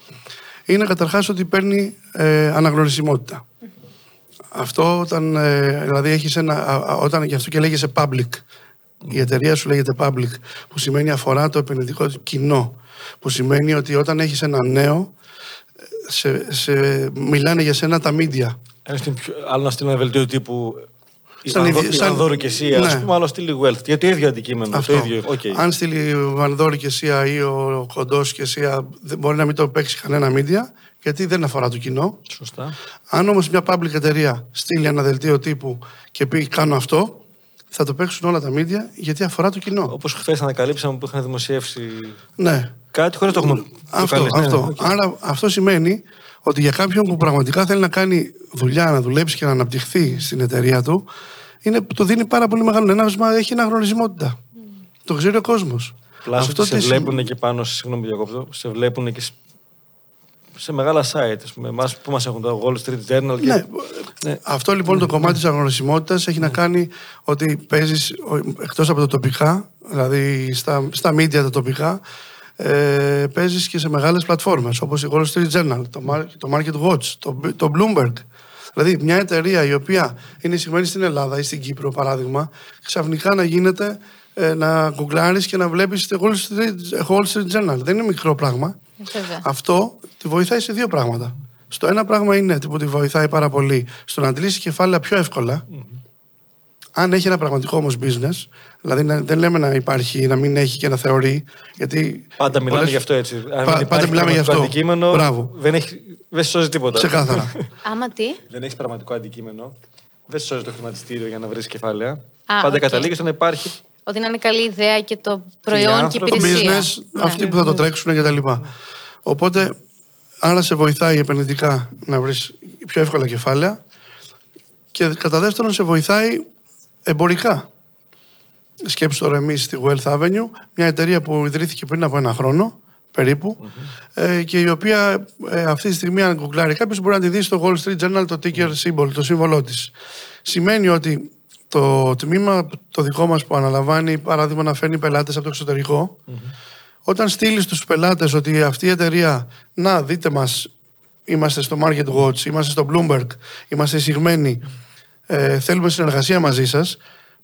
είναι καταρχάς ότι παίρνει ε, αναγνωρισιμότητα. Αυτό όταν, ε, δηλαδή έχεις ένα, α, α, όταν γι' αυτό και λέγεσαι public. Η εταιρεία σου λέγεται public, που σημαίνει αφορά το επενδυτικό κοινό. Που σημαίνει ότι όταν έχεις ένα νέο, ε, σε, σε, μιλάνε για σένα τα media. Ένα στην πιο- άλλο να στείλω ένα δελτίο τύπου. Σαν Σαν, ιδι- σαν- Βανδόρου και εσύ, Ναι. α πούμε, άλλο στείλει Wealth. Για το ίδιο αντικείμενο. Αυτό. Το ίδιο. οκ. Αν στείλει ο Βανδόρος και εσύ ή ο Κοντός και εσύ, δεν μπορεί να μην το παίξει κανένα media, γιατί δεν αφορά το κοινό. Σωστά. Αν όμως μια public εταιρεία στείλει ένα δελτίο τύπου και πει κάνω αυτό, θα το παίξουν όλα τα media γιατί αφορά το κοινό. Όπως χθες ανακαλύψαμε που είχαν δημοσιεύσει Ναι. κάτι χωρίς το έχουμε. το Αυτό, καλέσει. Ναι, αυτό. ναι, οκ. Άρα αυτό σημαίνει ότι για κάποιον που πραγματικά θέλει να κάνει δουλειά, να δουλέψει και να αναπτυχθεί στην εταιρεία του, είναι, το δίνει πάρα πολύ μεγάλο έναυσμα, έχει αναγνωρισιμότητα. Το ξέρει ο κόσμος. Πλάσο ότι σε βλέπουν και πάνω, συγγνώμη που διακόπτω, σε βλέπουν και σ- σε μεγάλα site. Ας πούμε, εμάς που μας έχουν το Wall Street Journal. Και... Ναι. Ναι. Αυτό λοιπόν το κομμάτι της αναγνωρισιμότητα έχει να κάνει ότι παίζεις εκτός από τα τοπικά, δηλαδή στα, στα media τα τοπικά, ε, παίζεις και σε μεγάλες πλατφόρμες όπως η Wall Street Journal, το, Mar- το Market Watch, το, το Bloomberg. Δηλαδή μια εταιρεία η οποία είναι εισηγμένη στην Ελλάδα ή στην Κύπρο παράδειγμα, ξαφνικά να γίνεται ε, να γκουγκλάρεις και να βλέπεις το Wall Street, Wall Street Journal. Δεν είναι μικρό πράγμα. Βέβαια. Αυτό τη βοηθάει σε δύο πράγματα. Στο ένα πράγμα είναι που τη βοηθάει πάρα πολύ στο να αντλήσει κεφάλαια πιο εύκολα. Αν έχει ένα πραγματικό όμως business, δηλαδή να- δεν λέμε να υπάρχει, να μην έχει και να θεωρεί. Γιατί Πάντα μιλάμε πολλές- γι' αυτό έτσι. Αν Πα- δεν πάντα υπάρχει μιλάμε γι' πραγματικό αυτό. Αντικείμενο, Μπράβο. Δεν, έχει, δεν σε σώζει τίποτα. Ξεκάθαρα. Άμα τι; δεν έχεις πραγματικό αντικείμενο. Δεν σε σώζει το χρηματιστήριο για να βρεις κεφάλαια. Α, Πάντα οκ. καταλήγεις στο να υπάρχει. Ότι να είναι καλή ιδέα και το προϊόν και άνθρωποι, το υπηρεσία. business, Ναι. αυτοί που θα το τρέξουν και τα λοιπά. Οπότε, άρα σε βοηθάει επενδυτικά να βρεις πιο εύκολα κεφάλαια και κατά δεύτερον σε βοηθάει εμπορικά. Σκέψου τώρα εμείς στη Wealth Avenue, μια εταιρεία που ιδρύθηκε πριν από ένα χρόνο περίπου ε, και η οποία ε, αυτή τη στιγμή αν γκουγκλάρει κάποιος μπορεί να τη δει στο Wall Street Journal το ticker symbol, το σύμβολό της. Σημαίνει ότι το τμήμα το δικό μας που αναλαμβάνει παράδειγμα να φέρνει πελάτες από το εξωτερικο όταν στείλεις στους πελάτες ότι αυτή η εταιρεία να δείτε μας είμαστε στο Market Watch, είμαστε στο Bloomberg, είμαστε εισηγμένοι, ε, θέλουμε συνεργασία μαζί σας,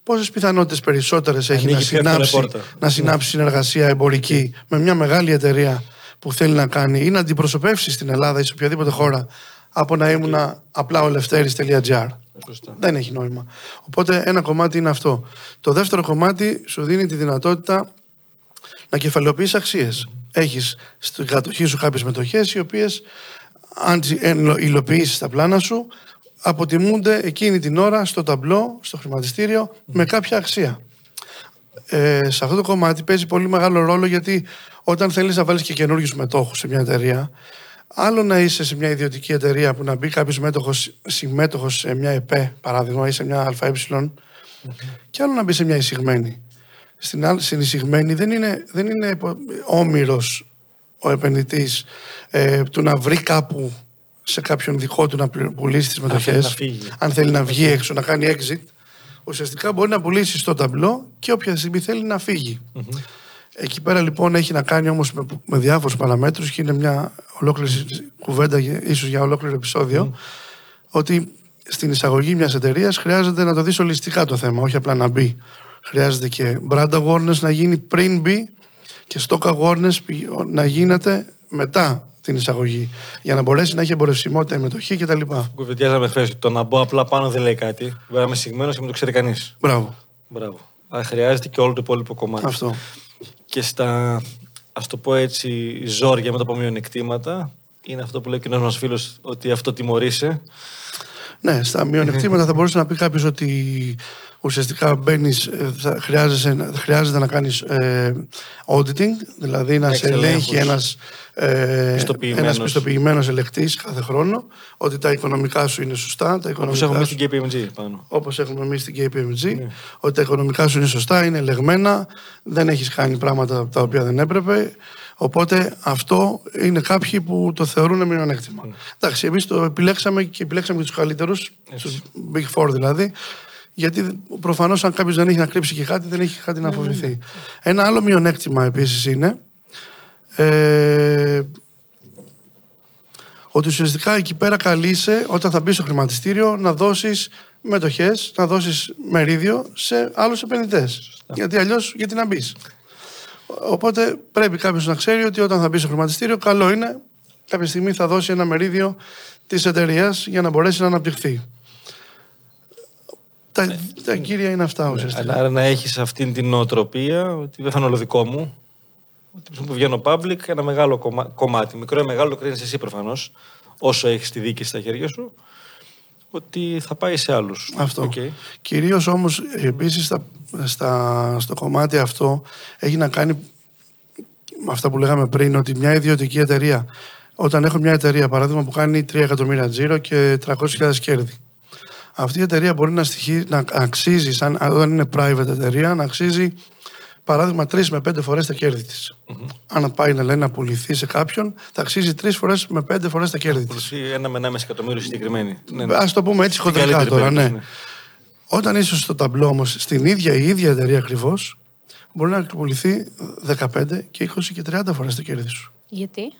πόσες πιθανότητες περισσότερες έχει Ανοίγει να πιο εύκολα συνάψει, πόρτα. να συνάψει συνεργασία εμπορική με μια μεγάλη εταιρεία που θέλει να κάνει ή να αντιπροσωπεύσει στην Ελλάδα ή σε οποιαδήποτε χώρα από να ήμουν απλά ο Λευτέρης.gr. Σωστά. Δεν έχει νόημα. Οπότε ένα κομμάτι είναι αυτό. Το δεύτερο κομμάτι σου δίνει τη δυνατότητα να κεφαλαιοποιείς αξίες. Έχεις στην κατοχή σου κάποιες μετοχές οι οποίες αν τις εν- υλοποιήσεις τα πλάνα σου αποτιμούνται εκείνη την ώρα στο ταμπλό, στο χρηματιστήριο με κάποια αξία. Ε, σε αυτό το κομμάτι παίζει πολύ μεγάλο ρόλο γιατί όταν θέλεις να βάλεις και καινούριους μετόχους σε μια εταιρεία άλλο να είσαι σε μια ιδιωτική εταιρεία που να μπει κάποιος μέτοχος, συμμέτοχος σε μια ΕΠΕ παράδειγμα ή σε μια ΑΕ και άλλο να μπει σε μια εισηγμένη. Στην, άλλη- στην εισηγμένη δεν είναι, δεν είναι υπο- όμηρος ο επενδυτής ε, του να βρει κάπου σε κάποιον δικό του να πλη- πουλήσει τις μετοχές. θέλει να φύγει. Αν θέλει να βγει έξω, να κάνει exit. Ουσιαστικά μπορεί να πουλήσει στο ταμπλό και όποια στιγμή θέλει να φύγει. Εκεί πέρα λοιπόν έχει να κάνει όμως με, με διάφορους παραμέτρους και είναι μια ολόκληρη κουβέντα, για- ίσως για ολόκληρο επεισόδιο, ότι στην εισαγωγή μιας εταιρείας χρειάζεται να το δεις ολιστικά το θέμα, όχι απλά να μπει. Χρειάζεται και brand awareness να γίνει πριν μπει και stock awareness πη- να γίνεται μετά την εισαγωγή για να μπορέσει να έχει εμπορευσιμότητα η μετοχή κτλ. Κουβεντιάζαμε χθες ότι το να μπω απλά πάνω δεν λέει κάτι. Μπορεί να είμαι συγμένος και μην το ξέρει κανείς. Μπράβο. Μπράβο. Αλλά χρειάζεται και όλο το υπόλοιπο κομμάτι. Αυτό. Και στα, ας το πω έτσι, ζόρια μετά από μειονεκτήματα, είναι αυτό που λέει ο κοινός μας φίλος, ότι αυτό τιμωρείσαι. Ναι, στα μειονεκτήματα θα μπορούσε να πει κάποιος ότι ουσιαστικά μπαίνεις, χρειάζεται, χρειάζεται να κάνεις auditing, δηλαδή να σε Εξελέγχους. ελέγχει ένας Πιστοποιημένος. ένας πιστοποιημένος ελεκτής κάθε χρόνο ότι τα οικονομικά σου είναι σωστά, τα Όπως οικονομικά έχουμε σου- στην KPMG πάνω. όπως έχουμε εμείς στην KPMG, ότι τα οικονομικά σου είναι σωστά, είναι λεγμένα, δεν έχεις κάνει πράγματα τα οποία δεν έπρεπε. Οπότε αυτό είναι κάποιοι που το θεωρούν μειονέκτημα. Εντάξει, εμείς το επιλέξαμε και επιλέξαμε και τους καλύτερους, τους Big Four δηλαδή, γιατί προφανώς αν κάποιος δεν έχει να κρύψει και κάτι, δεν έχει κάτι να φοβηθεί. Ένα άλλο μειονέκτημα επίσης είναι ε, ότι ουσιαστικά εκεί πέρα καλείσαι όταν θα μπεις στο χρηματιστήριο να δώσεις μετοχές, να δώσεις μερίδιο σε άλλους επενδυτές. Γιατί αλλιώς γιατί να μπεις. Οπότε πρέπει κάποιος να ξέρει ότι όταν θα μπει στο χρηματιστήριο καλό είναι κάποια στιγμή θα δώσει ένα μερίδιο της εταιρείας για να μπορέσει να αναπτυχθεί. Τα, τα κύρια είναι αυτά ουσιαστικά. Άρα να έχεις αυτήν την νοοτροπία, ότι δεν θα είναι όλο δικό μου. Ότι που βγαίνω public, ένα μεγάλο κομμα- κομμάτι, μικρό ή μεγάλο, κρίνεις εσύ προφανώς, όσο έχεις τη δίκη στα χέρια σου, ότι θα πάει σε άλλους. Αυτό. Κυρίως όμως επίσης στα, στα, στο κομμάτι αυτό έχει να κάνει με αυτά που λέγαμε πριν ότι μια ιδιωτική εταιρεία όταν έχω μια εταιρεία παράδειγμα που κάνει 3 εκατομμύρια τζίρο και 300.000 κέρδη αυτή η εταιρεία μπορεί να, στοιχεί, να αξίζει σαν, όταν είναι private εταιρεία να αξίζει παράδειγμα 3 με 5 φορές τα κέρδη της. Αν πάει να λέει να πουληθεί σε κάποιον θα αξίζει 3 φορές με 5 φορές τα κέρδη της. Πουλήσει ένα με ένα μισή εκατομμύριο συγκεκριμένη. Ναι, ναι. Ας το πούμε έτσι Στην χοντρικά καλύτερη τώρα, ναι. περίπτωση, Όταν είσαι στο ταμπλό όμως, στην ίδια η ίδια εταιρεία ακριβώς, μπορεί να πουληθεί 15 και 20 και 30 φορές το κέρδη σου. Γιατί;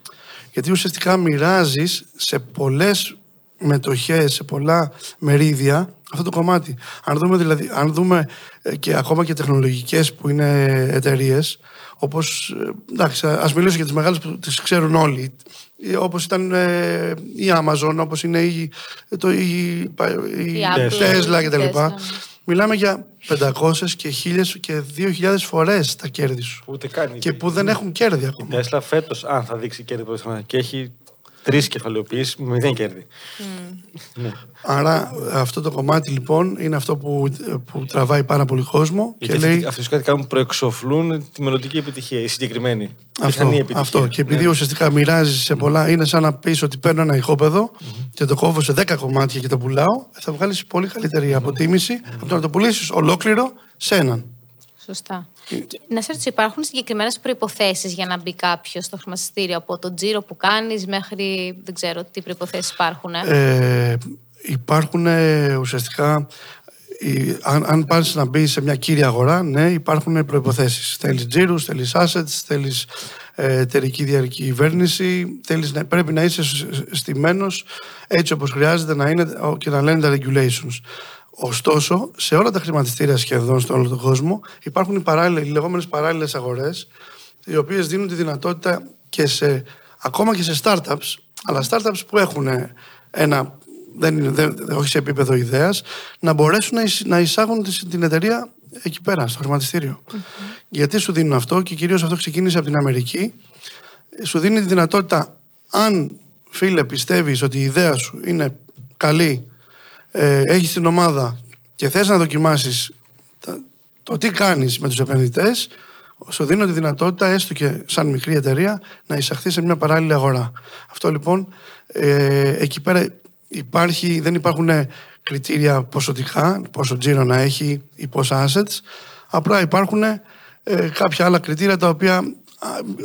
Γιατί ουσιαστικά μοιράζεις σε πολλές μετοχές, σε πολλά μερίδια αυτό το κομμάτι. Αν δούμε, δηλαδή, αν δούμε ε, και ακόμα και τεχνολογικές που είναι εταιρείες, όπως, ε, εντάξει, ας μιλήσω για τις μεγάλες που τις ξέρουν όλοι, ε, όπως ήταν η Amazon, όπως είναι η, το, η, η, Tesla κτλ. Μιλάμε για 500 και 1000 και 2000 φορές τα κέρδη σου. Ούτε καν. Και που δεν έχουν κέρδη ακόμα. Η Tesla φέτος, αν θα δείξει κέρδη και έχει τρεις κεφαλαιοποιήσεις με μηδέν κέρδη. Ναι. Άρα αυτό το κομμάτι λοιπόν είναι αυτό που, που τραβάει πάρα πολύ κόσμο. Γιατί και λέει... αυτοί κάτι κάνουν προεξοφλούν τη μελλοντική επιτυχία, η συγκεκριμένη. Αυτό, επιτυχία. αυτό. Και επειδή ναι. ουσιαστικά μοιράζει σε πολλά, είναι σαν να πεις ότι παίρνω ένα ηχόπεδο mm-hmm. και το κόβω σε 10 κομμάτια και το πουλάω, θα βγάλεις πολύ καλύτερη αποτίμηση mm-hmm. από το να το πουλήσεις ολόκληρο σε έναν. Σωστά. Να σε ρωτήσω, υπάρχουν συγκεκριμένες προποθέσει για να μπει κάποιος στο χρηματιστήριο από το τζίρο που κάνεις μέχρι. Δεν ξέρω τι προποθέσει υπάρχουν. Ε; Ε, υπάρχουν ε, ουσιαστικά. αν, αν πάρεις να μπει σε μια κύρια αγορά, ναι, υπάρχουν προποθέσει. Θέλεις τζίρους, θέλεις assets, θέλεις ε, εταιρική διακυβέρνηση, θέλεις, πρέπει να είσαι στημένος έτσι όπως χρειάζεται να είναι και να λένε τα regulations. Ωστόσο, σε όλα τα χρηματιστήρια σχεδόν στον όλο τον κόσμο υπάρχουν οι, οι λεγόμενες παράλληλες αγορές οι οποίες δίνουν τη δυνατότητα και σε, ακόμα και σε startups αλλά startups που έχουν ένα δεν είναι, δεν, όχι σε επίπεδο ιδέας να μπορέσουν να εισάγουν την εταιρεία εκεί πέρα, στο χρηματιστήριο. Γιατί σου δίνουν αυτό και κυρίως αυτό ξεκίνησε από την Αμερική σου δίνει τη δυνατότητα αν φίλε πιστεύεις ότι η ιδέα σου είναι καλή ε, έχεις την ομάδα και θες να δοκιμάσεις το τι κάνεις με τους επενδυτές, σου δίνω τη δυνατότητα, έστω και σαν μικρή εταιρεία, να εισαχθεί σε μια παράλληλη αγορά. Αυτό λοιπόν, ε, εκεί πέρα υπάρχει, δεν υπάρχουν κριτήρια ποσοτικά, πόσο τζίρο να έχει ή πόσα assets, απλά υπάρχουν ε, κάποια άλλα κριτήρια τα οποία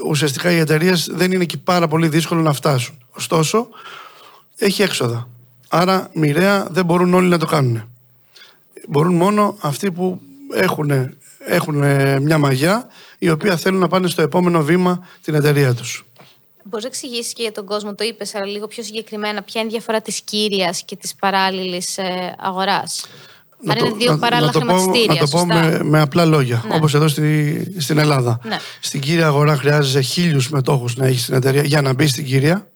ουσιαστικά οι εταιρείες δεν είναι και πάρα πολύ δύσκολο να φτάσουν. Ωστόσο, έχει έξοδα. Άρα μοιραία δεν μπορούν όλοι να το κάνουν. Μπορούν μόνο αυτοί που έχουν, έχουν μια μαγιά η οποία θέλουν να πάνε στο επόμενο βήμα την εταιρεία τους. Μπορείς να εξηγήσεις και για τον κόσμο, το είπες, αλλά λίγο πιο συγκεκριμένα, ποια είναι η διαφορά της κύριας και της παράλληλης ε, αγοράς; Αν είναι δύο παράλληλα χρηματιστήρια. Να το πω με, με απλά λόγια, ναι. όπως εδώ στη, στην Ελλάδα. Ναι. Στην κύρια αγορά χρειάζεσαι χίλιους μετόχους να έχεις την εταιρεία για να μπεις στην κυρια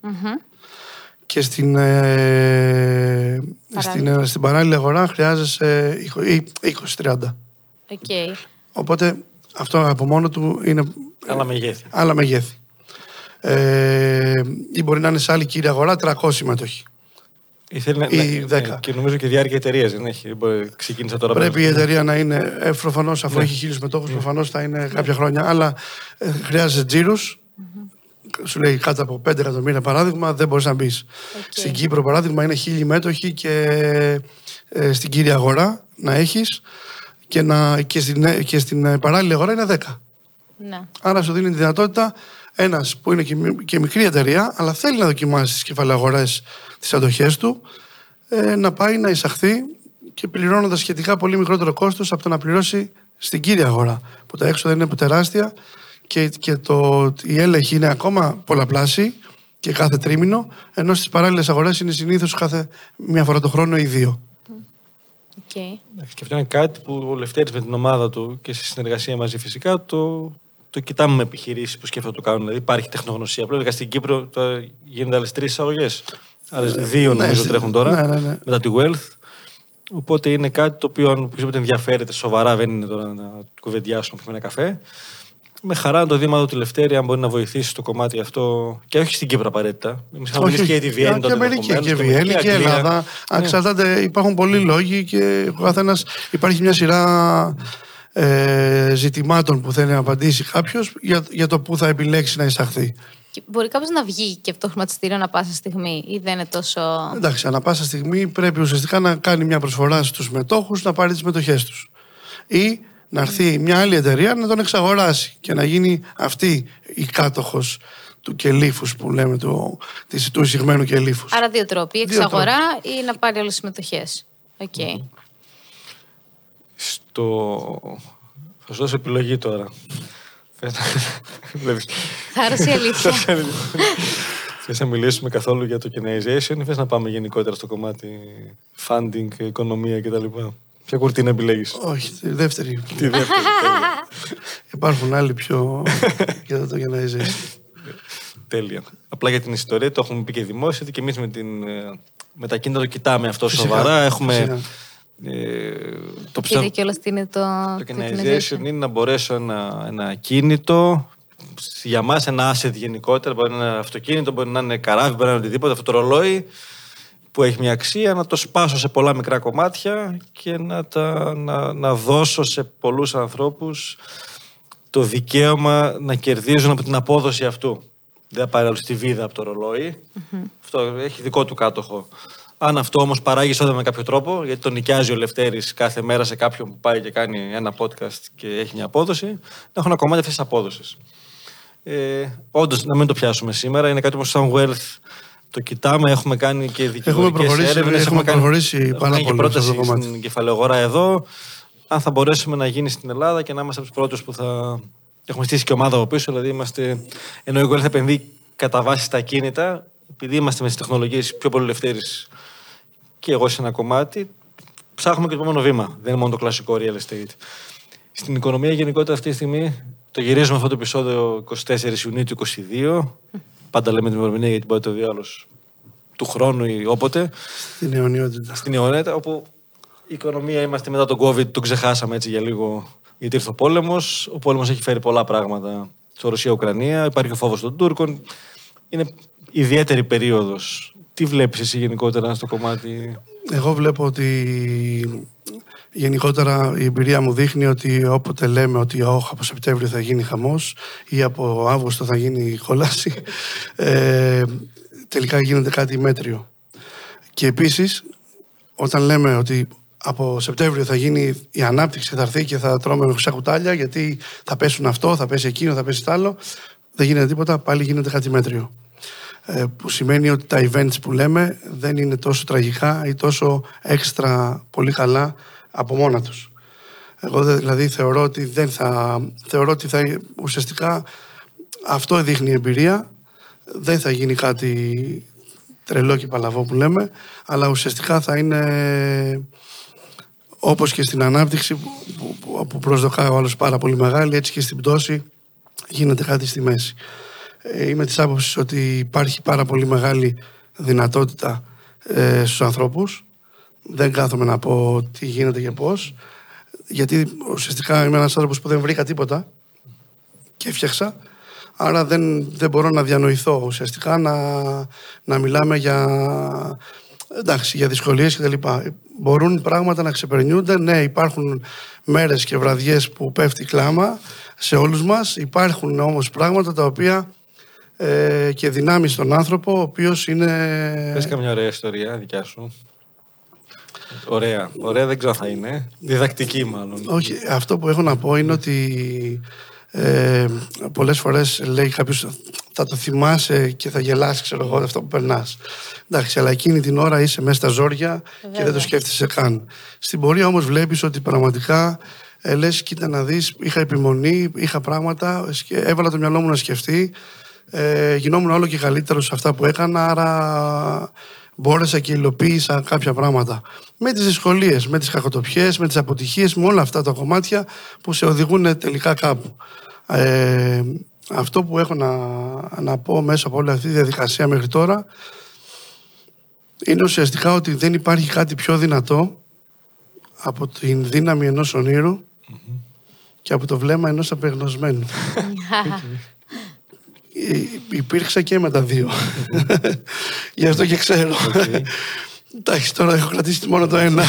και στην, ε, στην, ε, στην παράλληλη αγορά χρειάζεσαι 20-30. Okay. Οπότε αυτό από μόνο του είναι άλλα μεγέθη. Άλλα μεγέθη. Ε, ή μπορεί να είναι σε άλλη κύρια αγορά 300 συμμετοχή. Ή, θέλει να, ή 10. Ναι, και νομίζω και διάρκεια εταιρείας δεν έχει. Ξεκίνησα τώρα. Πρέπει η εταιρεία να είναι. Ε, προφανώς, αφού ναι. έχει χίλιους μετόχους, ναι. προφανώς θα είναι κάποια χρόνια. Αλλά ε, χρειάζεσαι τζίρους σου λέει κάτω από 5 εκατομμύρια παράδειγμα, δεν μπορείς να μπεις. Okay. Στην Κύπρο, παράδειγμα, είναι χίλιοι μέτοχοι και ε, στην κύρια αγορά να έχεις και, να, και, στην, ε, και στην ε, παράλληλη αγορά είναι 10. Ναι. Άρα σου δίνει τη δυνατότητα ένας που είναι και, και μικρή εταιρεία, αλλά θέλει να δοκιμάσεις τις κεφαλαγορές, τις αντοχές του, ε, να πάει να εισαχθεί και πληρώνοντας σχετικά πολύ μικρότερο κόστος από το να πληρώσει στην κύρια αγορά. Που τα έξοδα είναι τεράστια και, και το, η έλεγχη είναι ακόμα πολλαπλάσιοι και κάθε τρίμηνο, ενώ στις παράλληλες αγορές είναι συνήθως κάθε μία φορά το χρόνο ή δύο. Okay. Και αυτό είναι κάτι που ο Λευτέρης με την ομάδα του και σε συνεργασία μαζί φυσικά το, το κοιτάμε με επιχειρήσεις που σκέφτονται το κάνουν. Δηλαδή υπάρχει τεχνογνωσία. Απλά στην Κύπρο γίνονται άλλες τρεις εισαγωγές. Άλλες ε, δύο ναι, νομίζω τρέχουν τώρα ναι, ναι, ναι. μετά τη Wealth. Οπότε είναι κάτι το οποίο αν οποιοδήποτε ενδιαφέρεται σοβαρά δεν είναι τώρα να κουβεντιάσουμε με ένα καφέ με χαρά το Δήμα του Λευτέρη, αν μπορεί να βοηθήσει στο κομμάτι αυτό. Και όχι στην Κύπρο απαραίτητα. Εμείς είχαμε μιλήσει και τη Βιέννη τότε. Και Αμερική και Βιέννη και Ελλάδα. Ναι. υπάρχουν πολλοί λόγοι και ο καθένα υπάρχει μια σειρά ε, ζητημάτων που θέλει να απαντήσει κάποιος για, για το πού θα επιλέξει να εισαχθεί. μπορεί κάποιο να βγει και από το χρηματιστήριο ανα πάσα στιγμή, ή δεν είναι τόσο. Εντάξει, ανα πάσα στιγμή πρέπει ουσιαστικά να κάνει μια προσφορά στους μετόχους να πάρει τις μετοχές τους. Ή να έρθει μια άλλη εταιρεία να τον εξαγοράσει και να γίνει αυτή η κάτοχος του κελίφους που λέμε, του, του εισηγμένου κελίφους. Άρα δύο τρόποι, εξαγορά ή να πάρει όλε τι συμμετοχές. Okay. Στο... Θα σου δώσω επιλογή τώρα. Θα η αλήθεια. Θες να μιλήσουμε καθόλου για το tokenization ή θες να πάμε γενικότερα στο κομμάτι funding, οικονομία κτλ. Ποια κουρτίνα επιλέγεις; Όχι, τη δεύτερη. Τη δεύτερη. Υπάρχουν άλλοι πιο για το tokenization. Τέλεια. Απλά για την ιστορία το έχουμε πει και δημόσια ότι και εμείς με, την, ε, με τα κίνητα το κοιτάμε αυτό Φυσικά, σοβαρά. Έχουμε φυσικά. ε, το Είδε πιστεύω. κιόλας τι είναι το Το tokenization είναι να μπορέσω ένα, ένα κίνητο, για μας ένα asset γενικότερα, μπορεί να είναι ένα αυτοκίνητο, μπορεί να είναι καράβι, μπορεί να είναι οτιδήποτε, αυτό το ρολόι που έχει μια αξία, να το σπάσω σε πολλά μικρά κομμάτια και να, τα, να, να δώσω σε πολλούς ανθρώπους το δικαίωμα να κερδίζουν από την απόδοση αυτού. Δεν θα πάρει άλλο στη βίδα από το ρολόι. Αυτό έχει δικό του κάτοχο. Αν αυτό όμως παράγει εισόδημα με κάποιο τρόπο, γιατί τον νοικιάζει ο Λευτέρης κάθε μέρα σε κάποιον που πάει και κάνει ένα podcast και έχει μια απόδοση, να έχω ένα κομμάτι αυτή τη απόδοση. Ε, Όντως, να μην το πιάσουμε σήμερα, είναι κάτι που σαν Wealth το κοιτάμε. Έχουμε κάνει και δικηγορικές προχωρήσει, έρευνες, έχουμε κάνει- προχωρήσει έχουμε πάρα κάνει και πολύ σε αυτό πρόταση το κομμάτι. στην κεφαλαιογορά εδώ. Αν θα μπορέσουμε να γίνει στην Ελλάδα και να είμαστε από τους πρώτους που θα. Έχουμε στήσει και ομάδα από πίσω, δηλαδή είμαστε. Ενώ η Wealth επενδύει κατά βάση στα κίνητα, επειδή είμαστε με τις τεχνολογίες πιο πολύ Λευτέρης και εγώ σε ένα κομμάτι, ψάχνουμε και το επόμενο βήμα. Δεν είναι μόνο το κλασικό real estate. Στην οικονομία γενικότερα αυτή τη στιγμή το γυρίζουμε αυτό το επεισόδιο 24 Ιουνίου του 2022. Πάντα λέμε την ημερομηνία γιατί μπορεί να το δει άλλος του χρόνου ή όποτε. Στην αιωνιότητα. Στην Ιωνέτα, όπου η οικονομία είμαστε μετά τον COVID, τον ξεχάσαμε έτσι για λίγο γιατί ήρθε ο πόλεμος. Ο πόλεμος έχει φέρει πολλά πράγματα στο Ρωσία-Ουκρανία. Υπάρχει ο φόβος των Τούρκων. Είναι ιδιαίτερη περίοδος. Τι βλέπεις εσύ γενικότερα στο κομμάτι; Εγώ βλέπω ότι γενικότερα η εμπειρία μου δείχνει ότι όποτε λέμε ότι όχι από Σεπτέμβριο θα γίνει χαμός ή από Αύγουστο θα γίνει κόλαση, ε, τελικά γίνεται κάτι μέτριο. Και επίσης, όταν λέμε ότι από Σεπτέμβριο θα γίνει η ανάπτυξη, θα έρθει και θα τρώμε με χρυσά κουτάλια γιατί θα πέσουν αυτό, θα πέσει εκείνο, θα πέσει τ' άλλο, δεν γίνεται τίποτα, πάλι γίνεται κάτι μέτριο. Ε, που σημαίνει ότι τα events που λέμε δεν είναι τόσο τραγικά ή τόσο έξτρα πολύ καλά από μόνα τους. Εγώ δε- δηλαδή θεωρώ ότι δεν θα... Θεωρώ ότι θα, ουσιαστικά αυτό δείχνει η εμπειρία. Δεν θα γίνει κάτι τρελό και παλαβό που λέμε, αλλά ουσιαστικά θα είναι όπως και στην ανάπτυξη που, που, που, που προσδοκάει ο άλλος πάρα πολύ μεγάλη, έτσι και στην πτώση γίνεται κάτι στη μέση. Ε, είμαι της άποψης ότι υπάρχει πάρα πολύ μεγάλη δυνατότητα ε, στους ανθρώπους. Δεν κάθομαι να πω τι γίνεται και πώς. Γιατί ουσιαστικά είμαι ένας άνθρωπος που δεν βρήκα τίποτα και έφτιαξα. Άρα δεν, δεν μπορώ να διανοηθώ ουσιαστικά να, να μιλάμε για, εντάξει, για δυσκολίες κτλ. Μπορούν πράγματα να ξεπερνιούνται. Ναι, υπάρχουν μέρες και βραδιές που πέφτει κλάμα σε όλους μας. Υπάρχουν όμως πράγματα τα οποία ε, και δυνάμεις στον άνθρωπο, ο οποίος είναι... Πες καμιά ωραία ιστορία δικιά σου. Ωραία. Ωραία δεν ξέρω αν θα είναι. Διδακτική μάλλον. Όχι, αυτό που έχω να πω είναι ότι ε, πολλές φορές λέει κάποιος θα το θυμάσαι και θα γελάσει ξέρω εγώ αυτό που περνάς. Εντάξει, αλλά εκείνη την ώρα είσαι μέσα στα ζόρια και δεν το Βέβαια. σκέφτεσαι καν. Στην πορεία όμως βλέπεις ότι πραγματικά ε, λες κοίτα να δεις, είχα επιμονή, είχα πράγματα, σκε- έβαλα το μυαλό μου να σκεφτεί, ε, γινόμουν όλο και καλύτερο σε αυτά που έκανα, άρα μπόρεσα και υλοποίησα κάποια πράγματα. Με τις δυσκολίες, με τις κακοτοπιές, με τις αποτυχίες, με όλα αυτά τα κομμάτια που σε οδηγούν τελικά κάπου. Ε, αυτό που έχω να, να πω μέσα από όλη αυτή τη διαδικασία μέχρι τώρα είναι ουσιαστικά ότι δεν υπάρχει κάτι πιο δυνατό από την δύναμη ενός ονείρου και από το βλέμμα ενός απεγνωσμένου. Υ- Υπήρξα και με τα δύο. Γι' αυτό και ξέρω. Εντάξει, τώρα έχω κρατήσει μόνο το ένα.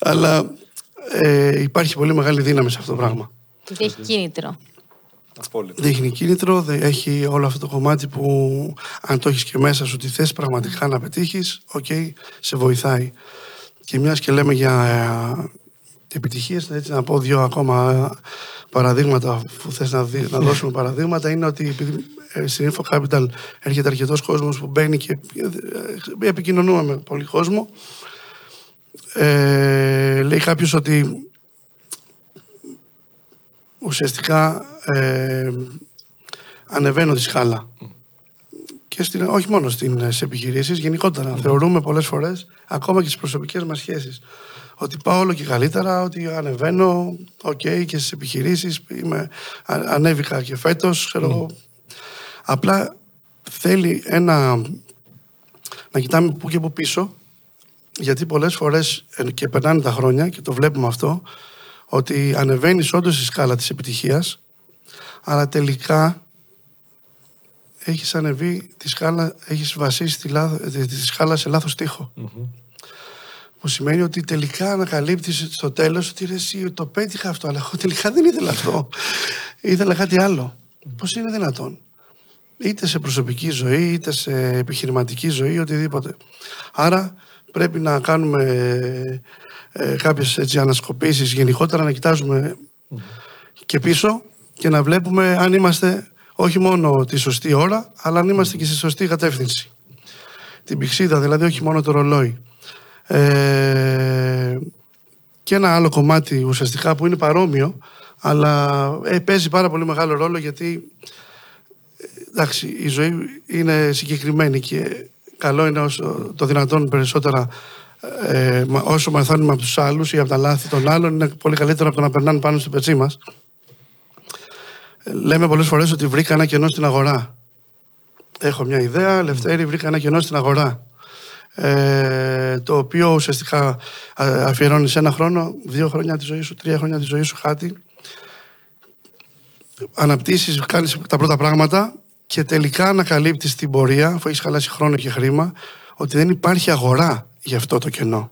Αλλά ε, υπάρχει πολύ μεγάλη δύναμη σε αυτό το πράγμα. Γιατί έχει κίνητρο. Απόλυτα. Δείχνει κίνητρο, δε- έχει όλο αυτό το κομμάτι που αν το έχεις και μέσα σου τι θες πραγματικά να πετύχεις, οκ, σε βοηθάει. Και μιας και λέμε για ε, επιτυχίες, έτσι να πω δύο ακόμα ε, παραδείγματα που θες να, δει- να δώσουμε παραδείγματα. Είναι ότι επειδή ε, στην Info Capital έρχεται αρκετός κόσμος που μπαίνει και ε, επικοινωνούμε με πολύ κόσμο. Ε, λέει κάποιος ότι ουσιαστικά ε, ανεβαίνω τη σκάλα. Και στην, όχι μόνο στις επιχειρήσεις, γενικότερα. Θεωρούμε πολλές φορές, ακόμα και στις προσωπικές μας σχέσεις, ότι πάω όλο και καλύτερα, ότι ανεβαίνω, οκ, και στις επιχειρήσεις, είμαι, ανέβηκα και φέτος, ξέρω, Απλά θέλει ένα, να κοιτάμε πού και πού πίσω, γιατί πολλές φορές ε, και περνάνε τα χρόνια και το βλέπουμε αυτό, ότι ανεβαίνεις όντως στη σκάλα της επιτυχίας, αλλά τελικά έχεις ανεβεί τη σκάλα, έχεις βασίσει τη, τη σκάλα σε λάθος Που σημαίνει ότι τελικά ανακαλύπτεις στο τέλος ότι ρε, εσύ το πέτυχα αυτό, αλλά εγώ τελικά δεν ήθελα αυτό. ήθελα κάτι άλλο. Πώς είναι δυνατόν; Είτε σε προσωπική ζωή, είτε σε επιχειρηματική ζωή, οτιδήποτε. Άρα πρέπει να κάνουμε ε, κάποιες έτσι, ανασκοπήσεις γενικότερα, να κοιτάζουμε και πίσω και να βλέπουμε αν είμαστε όχι μόνο τη σωστή ώρα, αλλά αν είμαστε και στη σωστή κατεύθυνση. Την πηξίδα, δηλαδή όχι μόνο το ρολόι. Ε, και ένα άλλο κομμάτι ουσιαστικά που είναι παρόμοιο, αλλά ε, παίζει πάρα πολύ μεγάλο ρόλο γιατί εντάξει, η ζωή είναι συγκεκριμένη και καλό είναι όσο το δυνατόν περισσότερα ε, όσο μαθαίνουμε από τους άλλους ή από τα λάθη των άλλων είναι πολύ καλύτερο από το να περνάνε πάνω στο πετσί μας. Λέμε πολλές φορές ότι βρήκα ένα κενό στην αγορά. Έχω μια ιδέα, Λευτέρη, βρήκα ένα κενό στην αγορά. Ε, το οποίο ουσιαστικά αφιερώνεις ένα χρόνο, δύο χρόνια της ζωής σου, τρία χρόνια της ζωής σου, χάτι. Αναπτύσσεις, κάνεις τα πρώτα πράγματα και τελικά ανακαλύπτεις την πορεία, αφού έχεις χαλάσει χρόνο και χρήμα, ότι δεν υπάρχει αγορά για αυτό το κενο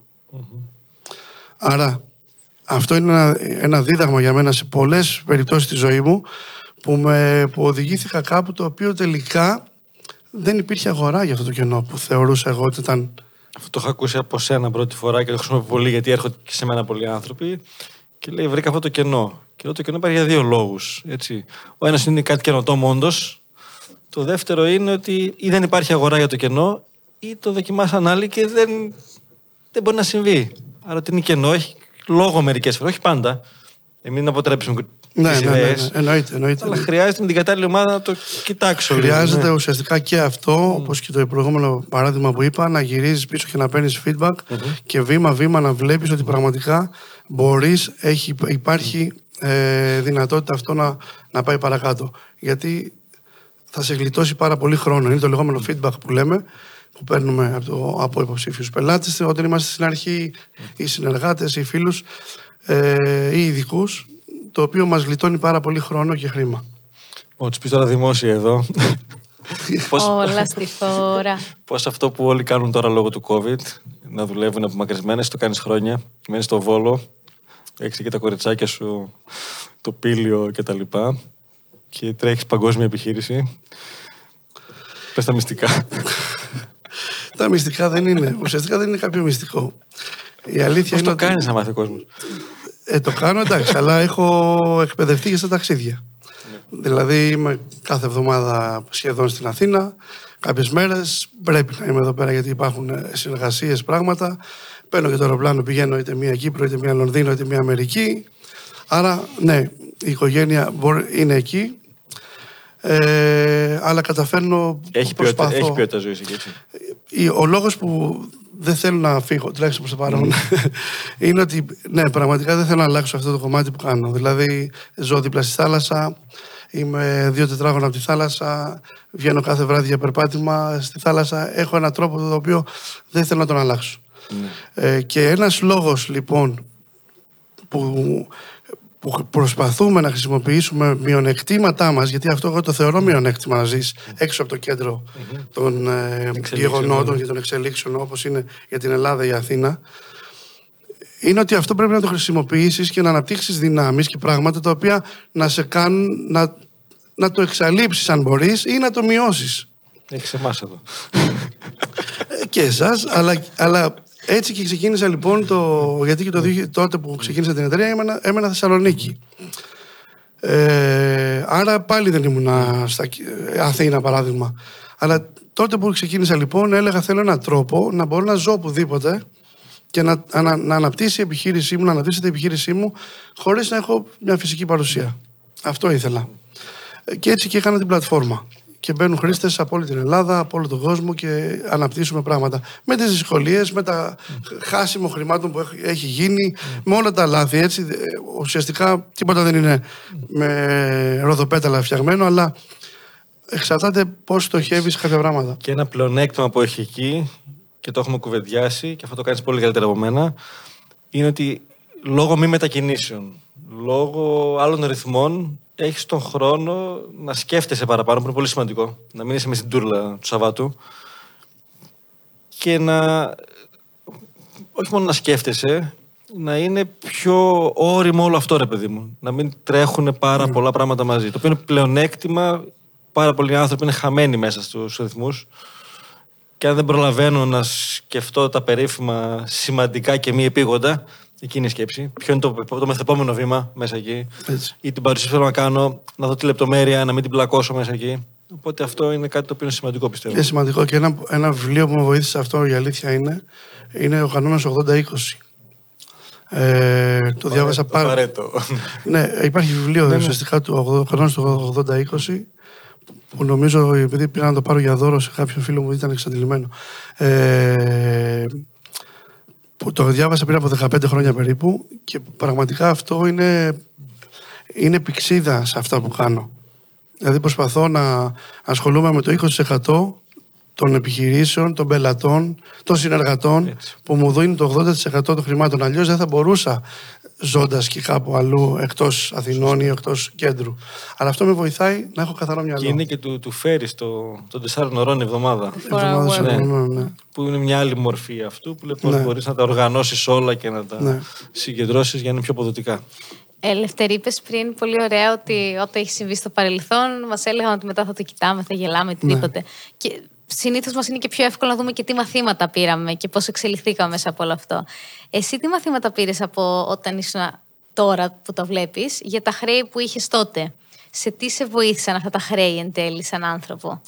Άρα, αυτό είναι ένα, ένα δίδαγμα για μένα σε πολλές περιπτώσεις της ζωής μου που, με, που οδηγήθηκα κάπου το οποίο τελικά δεν υπήρχε αγορά για αυτό το κενό που θεωρούσα εγώ ότι ήταν. Αυτό το έχω ακούσει από σένα πρώτη φορά και το χρησιμοποιώ πολύ γιατί έρχονται και σε μένα πολλοί άνθρωποι. Και λέει: Βρήκα αυτό το κενό. Και το κενό υπάρχει για δύο λόγους. Ο ένας είναι κάτι καινοτόμο, όντως, το δεύτερο είναι ότι ή δεν υπάρχει αγορά για το κενό ή το δοκιμάσαν άλλοι και δεν, δεν μπορεί να συμβεί. Άρα ότι είναι κενό, έχει λόγο μερικές φορές, όχι πάντα. Εμεί να αποτρέψουμε ναι, ναι, ναι, ναι, εννοείται, εννοείται. Αλλά χρειάζεται την κατάλληλη ομάδα να το κοιτάξω. Χρειάζεται ναι. ουσιαστικά και αυτό, mm. όπως και το προηγούμενο παράδειγμα που είπα, να γυρίζεις πίσω και να παίρνεις feedback και βήμα-βήμα να βλέπεις ότι πραγματικά μπορείς, υπάρχει ε, δυνατότητα αυτό να, να πάει παρακάτω. Γιατί θα σε γλιτώσει πάρα πολύ χρόνο. Είναι το λεγόμενο feedback που λέμε, που παίρνουμε από, το, από υποψήφιους πελάτες, όταν είμαστε στην αρχή, οι συνεργάτες, οι φίλους ε, ή ειδικούς, το οποίο μας γλιτώνει πάρα πολύ χρόνο και χρήμα. Ω, τους πεις τώρα δημόσια εδώ. Πώς... Όλα στη φόρα. Πώς αυτό που όλοι κάνουν τώρα λόγω του COVID, να δουλεύουν απομακρυσμένες, το κάνεις χρόνια, μένεις στο βόλο, έχεις και τα κοριτσάκια σου, το πύλιο κτλ και τρέχεις παγκόσμια επιχείρηση. Πες τα μυστικά. τα μυστικά δεν είναι. Ουσιαστικά δεν είναι κάποιο μυστικό. Η αλήθεια Πώς είναι. το ότι... κάνεις να μάθει ο κόσμος; Ε, το κάνω εντάξει, αλλά έχω εκπαιδευτεί και στα ταξίδια. Ναι. Δηλαδή είμαι κάθε εβδομάδα σχεδόν στην Αθήνα. Κάποιες μέρες πρέπει να είμαι εδώ πέρα γιατί υπάρχουν συνεργασίες, πράγματα. Παίρνω και το αεροπλάνο, πηγαίνω είτε μία Κύπρο, είτε μία Λονδίνο, είτε μία Αμερική. Άρα, ναι, η οικογένεια είναι εκεί. Ε, αλλά καταφέρνω. Έχει ποιότητα, έχει ποιότητα ζωής εκεί, έτσι. Ο λόγος που δεν θέλω να φύγω, τουλάχιστον προς το παρόν, είναι ότι ναι, πραγματικά δεν θέλω να αλλάξω αυτό το κομμάτι που κάνω. Δηλαδή, ζω δίπλα στη θάλασσα, είμαι δύο τετράγωνα από τη θάλασσα, βγαίνω κάθε βράδυ για περπάτημα στη θάλασσα. Έχω έναν τρόπο το οποίο δεν θέλω να τον αλλάξω. Ναι. Ε, και ένας λόγος λοιπόν που που προσπαθούμε να χρησιμοποιήσουμε μειονεκτήματά μας, γιατί αυτό εγώ το θεωρώ μειονέκτημα να ζεις έξω από το κεντρο των ε, γεγονότων ναι. και των εξελίξεων, όπως είναι για την Ελλάδα ή η Αθήνα, είναι ότι αυτό πρέπει να το χρησιμοποιήσεις και να αναπτύξεις δυνάμεις και πράγματα τα οποία να σε κάνουν να, να το εξαλείψεις αν μπορείς ή να το μειώσεις. Έχεις εμάς εδώ. Ε, και εσάς, αλλά, αλλά έτσι και ξεκίνησα λοιπόν το. Γιατί και το, τότε που ξεκίνησα την εταιρεία έμενα, έμενα Θεσσαλονίκη. Ε, άρα πάλι δεν ήμουν στα Αθήνα παράδειγμα. Αλλά τότε που ξεκίνησα λοιπόν έλεγα θέλω έναν τρόπο να μπορώ να ζω οπουδήποτε και να, να, να αναπτύσσει η επιχείρησή μου, να αναπτύσσει η επιχείρησή μου χωρίς να έχω μια φυσική παρουσία. Αυτό ήθελα. Και έτσι και έκανα την πλατφόρμα. Και μπαίνουν χρήστες από όλη την Ελλάδα, από όλο τον κόσμο και αναπτύσσουμε πράγματα. Με τις δυσκολίες, με τα χάσιμο χρημάτων που έχει γίνει, με όλα τα λάθη. Έτσι, ε, ουσιαστικά τίποτα δεν είναι με ροδοπέταλα φτιαγμένο, αλλά εξαρτάται πώς στοχεύεις κάποια πράγματα. Και ένα πλεονέκτημα που έχει εκεί, και το έχουμε κουβεντιάσει, και αυτό το κάνεις πολύ καλύτερα από μένα, είναι ότι λόγω μη μετακινήσεων, λόγω άλλων ρυθμών, έχεις τον χρόνο να σκέφτεσαι παραπάνω, που είναι πολύ σημαντικό. Να μην είσαι με στην τούρλα του Σαββάτου. Και να. Όχι μόνο να σκέφτεσαι, να είναι πιο όριμο όλο αυτό, ρε παιδί μου. Να μην τρέχουν πάρα mm. πολλά πράγματα μαζί. Το οποίο είναι πλεονέκτημα. Πάρα πολλοί άνθρωποι είναι χαμένοι μέσα στους ρυθμούς. Και αν δεν προλαβαίνω να σκεφτώ τα περίφημα σημαντικά και μη επίγοντα, Εκείνη η σκέψη. Ποιο είναι το, το μεθεπόμενο βήμα μέσα εκεί. Έτσι. Ή την παρουσία που θέλω να κάνω, να δω τη λεπτομέρεια, να μην την πλακώσω μέσα εκεί. Οπότε αυτό είναι κάτι το οποίο είναι σημαντικό πιστεύω. Είναι σημαντικό και ένα, ένα βιβλίο που με βοήθησε αυτό η αλήθεια είναι, είναι ο κανόνα 80-20. Ε, το διάβασα πάρα ναι, υπάρχει βιβλίο ναι, ναι. ουσιαστικά του κανόνα του 80-20 που νομίζω επειδή πήρα να το πάρω για δώρο σε κάποιον φίλο μου ήταν εξαντλημένο. Ε, που το διάβασα πριν από 15 χρόνια περίπου και πραγματικά αυτό είναι, είναι πηξίδα σε αυτά που κάνω. Δηλαδή προσπαθώ να ασχολούμαι με το 20% των επιχειρήσεων, των πελατών, των συνεργατών που μου δίνουν το 80% των χρημάτων. Αλλιώς δεν θα μπορούσα ζώντας και κάπου αλλού εκτός Αθηνών ή εκτός κέντρου. Αλλά αυτό με βοηθάει να έχω καθαρό μυαλό. Και είναι και του, του φέρει το, το 4 ωρών εβδομάδα. Εβδομάδα ναι. ναι. Που είναι μια άλλη μορφή αυτού που λέει ναι. μπορείς να τα οργανώσεις όλα και να τα ναι. συγκεντρώσεις για να είναι πιο αποδοτικά. Ελευθερή, είπες πριν πολύ ωραία ότι όταν έχει συμβεί στο παρελθόν, μας έλεγαν ότι μετά θα το κοιτάμε, θα γελάμε, οτιδήποτε. Ναι. Και συνήθως μας είναι και πιο εύκολο να δούμε και τι μαθήματα πήραμε και πώς εξελιχθήκαμε μέσα από όλο αυτό. Εσύ τι μαθήματα πήρες από όταν ήσουν τώρα που το βλέπεις για τα χρέη που είχες τότε; Σε τι σε βοήθησαν αυτά τα χρέη εν τέλει σαν άνθρωπο;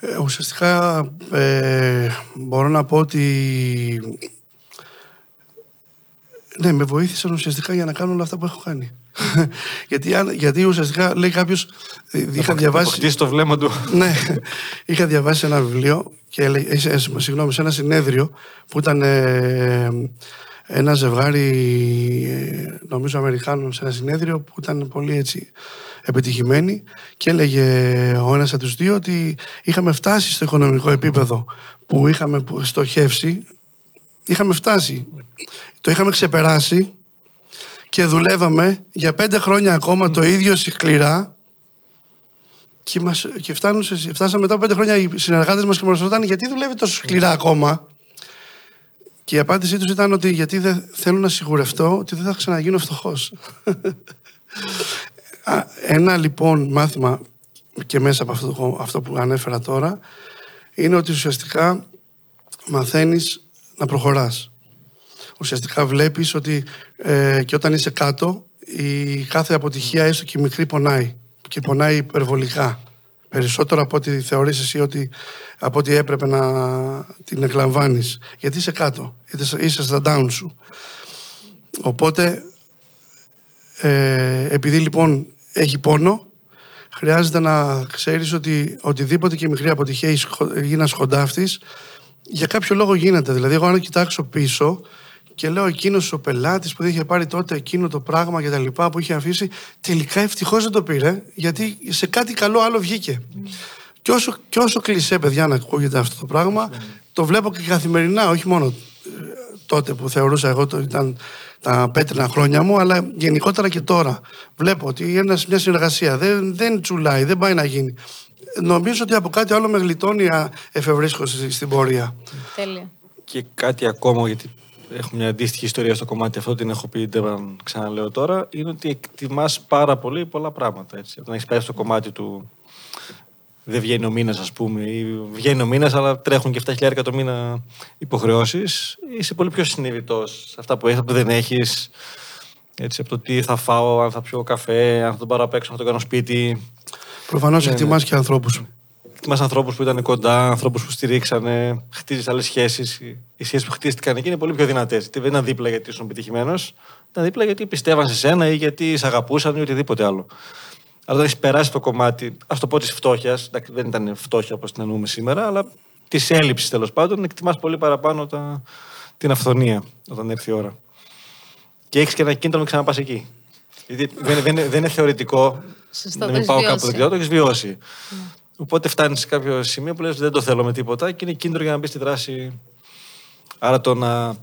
Ε, ουσιαστικά ε, μπορώ να πω ότι ναι, με βοήθησαν ουσιαστικά για να κάνω όλα αυτά που έχω κάνει. γιατί, γιατί ουσιαστικά λέει κάποιος. Ε, είχα διαβάσει. το βλέμμα του. ναι, είχα διαβάσει ένα βιβλίο και έλεγε, ε, ε, συγγνώμη, σε ένα συνέδριο που ήταν ένα ζευγάρι, νομίζω Αμερικάνων, σε ένα συνέδριο που ήταν πολύ έτσι επιτυχημένοι και έλεγε ο ένας από τους δύο ότι είχαμε φτάσει στο οικονομικό επίπεδο που είχαμε στοχεύσει, είχαμε φτάσει. Το είχαμε ξεπεράσει και δουλεύαμε για πέντε χρόνια ακόμα το ίδιο σκληρά. Και, μας, και φτάνουν, φτάσαμε μετά από πέντε χρόνια οι συνεργάτες μας και μας ρωτάνε γιατί δουλεύει τόσο σκληρά ακόμα; Και η απάντησή τους ήταν ότι γιατί δεν θέλω να σιγουρευτώ ότι δεν θα ξαναγίνω φτωχός. Ένα λοιπόν μάθημα και μέσα από αυτό, αυτό που ανέφερα τώρα είναι ότι ουσιαστικά μαθαίνεις να προχωράς ουσιαστικά βλέπεις ότι ε, και όταν είσαι κάτω η κάθε αποτυχία έστω και μικρή πονάει και πονάει υπερβολικά. Περισσότερο από ό,τι θεωρείς εσύ ότι από ό,τι έπρεπε να την εκλαμβάνεις. Γιατί είσαι κάτω, είσαι στα down σου. Οπότε ε, επειδή λοιπόν έχει πόνο χρειάζεται να ξέρεις ότι οτιδήποτε και μικρή αποτυχία γίνει σχοντάφτης για κάποιο λόγο γίνεται. Δηλαδή, εγώ αν κοιτάξω πίσω, και λέω εκείνος ο πελάτης που είχε πάρει τότε εκείνο το πράγμα και τα λοιπά που είχε αφήσει, τελικά ευτυχώς δεν το πήρε, γιατί σε κάτι καλό άλλο βγήκε. Mm. Και, όσο, και όσο κλεισέ, παιδιά, να ακούγεται αυτό το πράγμα, mm. το βλέπω και καθημερινά, όχι μόνο ε, τότε που θεωρούσα εγώ ότι ήταν τα πέτρινα χρόνια μου, αλλά γενικότερα και τώρα. Βλέπω ότι ένας, μια συνεργασία δεν, δεν τσουλάει, δεν πάει να γίνει. Νομίζω ότι από κάτι άλλο με γλιτώνει εφευρίσκω στην πορεία. Τέλεια. Και κάτι ακόμα, γιατί έχω μια αντίστοιχη ιστορία στο κομμάτι αυτό, την έχω πει, δεν ξαναλέω τώρα, είναι ότι εκτιμάς πάρα πολύ πολλά πράγματα. Έτσι. Όταν έχεις πάει στο κομμάτι του δεν βγαίνει ο μήνας, ας πούμε, ή βγαίνει ο μήνας, αλλά τρέχουν και 7.000 το μήνα υποχρεώσεις, είσαι πολύ πιο συνειδητός σε αυτά που έχεις, που δεν έχεις. Έτσι, από το τι θα φάω, αν θα πιω καφέ, αν θα τον πάρω απ' έξω, αν θα τον κάνω σπίτι. Προφανώς ναι, εκτιμάς ναι. και ανθρώπους εκτιμά ανθρώπους που ήταν κοντά, ανθρώπους που στηρίξανε, χτίζεις άλλες σχέσεις. Οι σχέσεις που χτίστηκαν εκεί είναι πολύ πιο δυνατές. Δεν ήταν δίπλα γιατί ήσουν επιτυχημένος, ήταν δίπλα γιατί πιστεύαν σε σένα ή γιατί σε αγαπούσαν ή οτιδήποτε άλλο. Αλλά όταν έχεις περάσει το κομμάτι, ας το πω της φτώχειας, δεν ήταν φτώχεια όπως την εννοούμε σήμερα, αλλά της έλλειψης τέλος πάντων, εκτιμάς πολύ παραπάνω τα, την αυθονία όταν έρθει η ώρα. Και έχεις και ένα κίνητρο να ξαναπάς εκεί. Γιατί δεν, δεν, δεν είναι θεωρητικό Σωστό, να το μην πάω έχεις κάπου βιώσει. δεν το έχεις βιώσει. Οπότε φτάνει σε κάποιο σημείο που λες δεν το θέλω με τίποτα και είναι κίνητρο για να μπεις στη δράση. Άρα το να,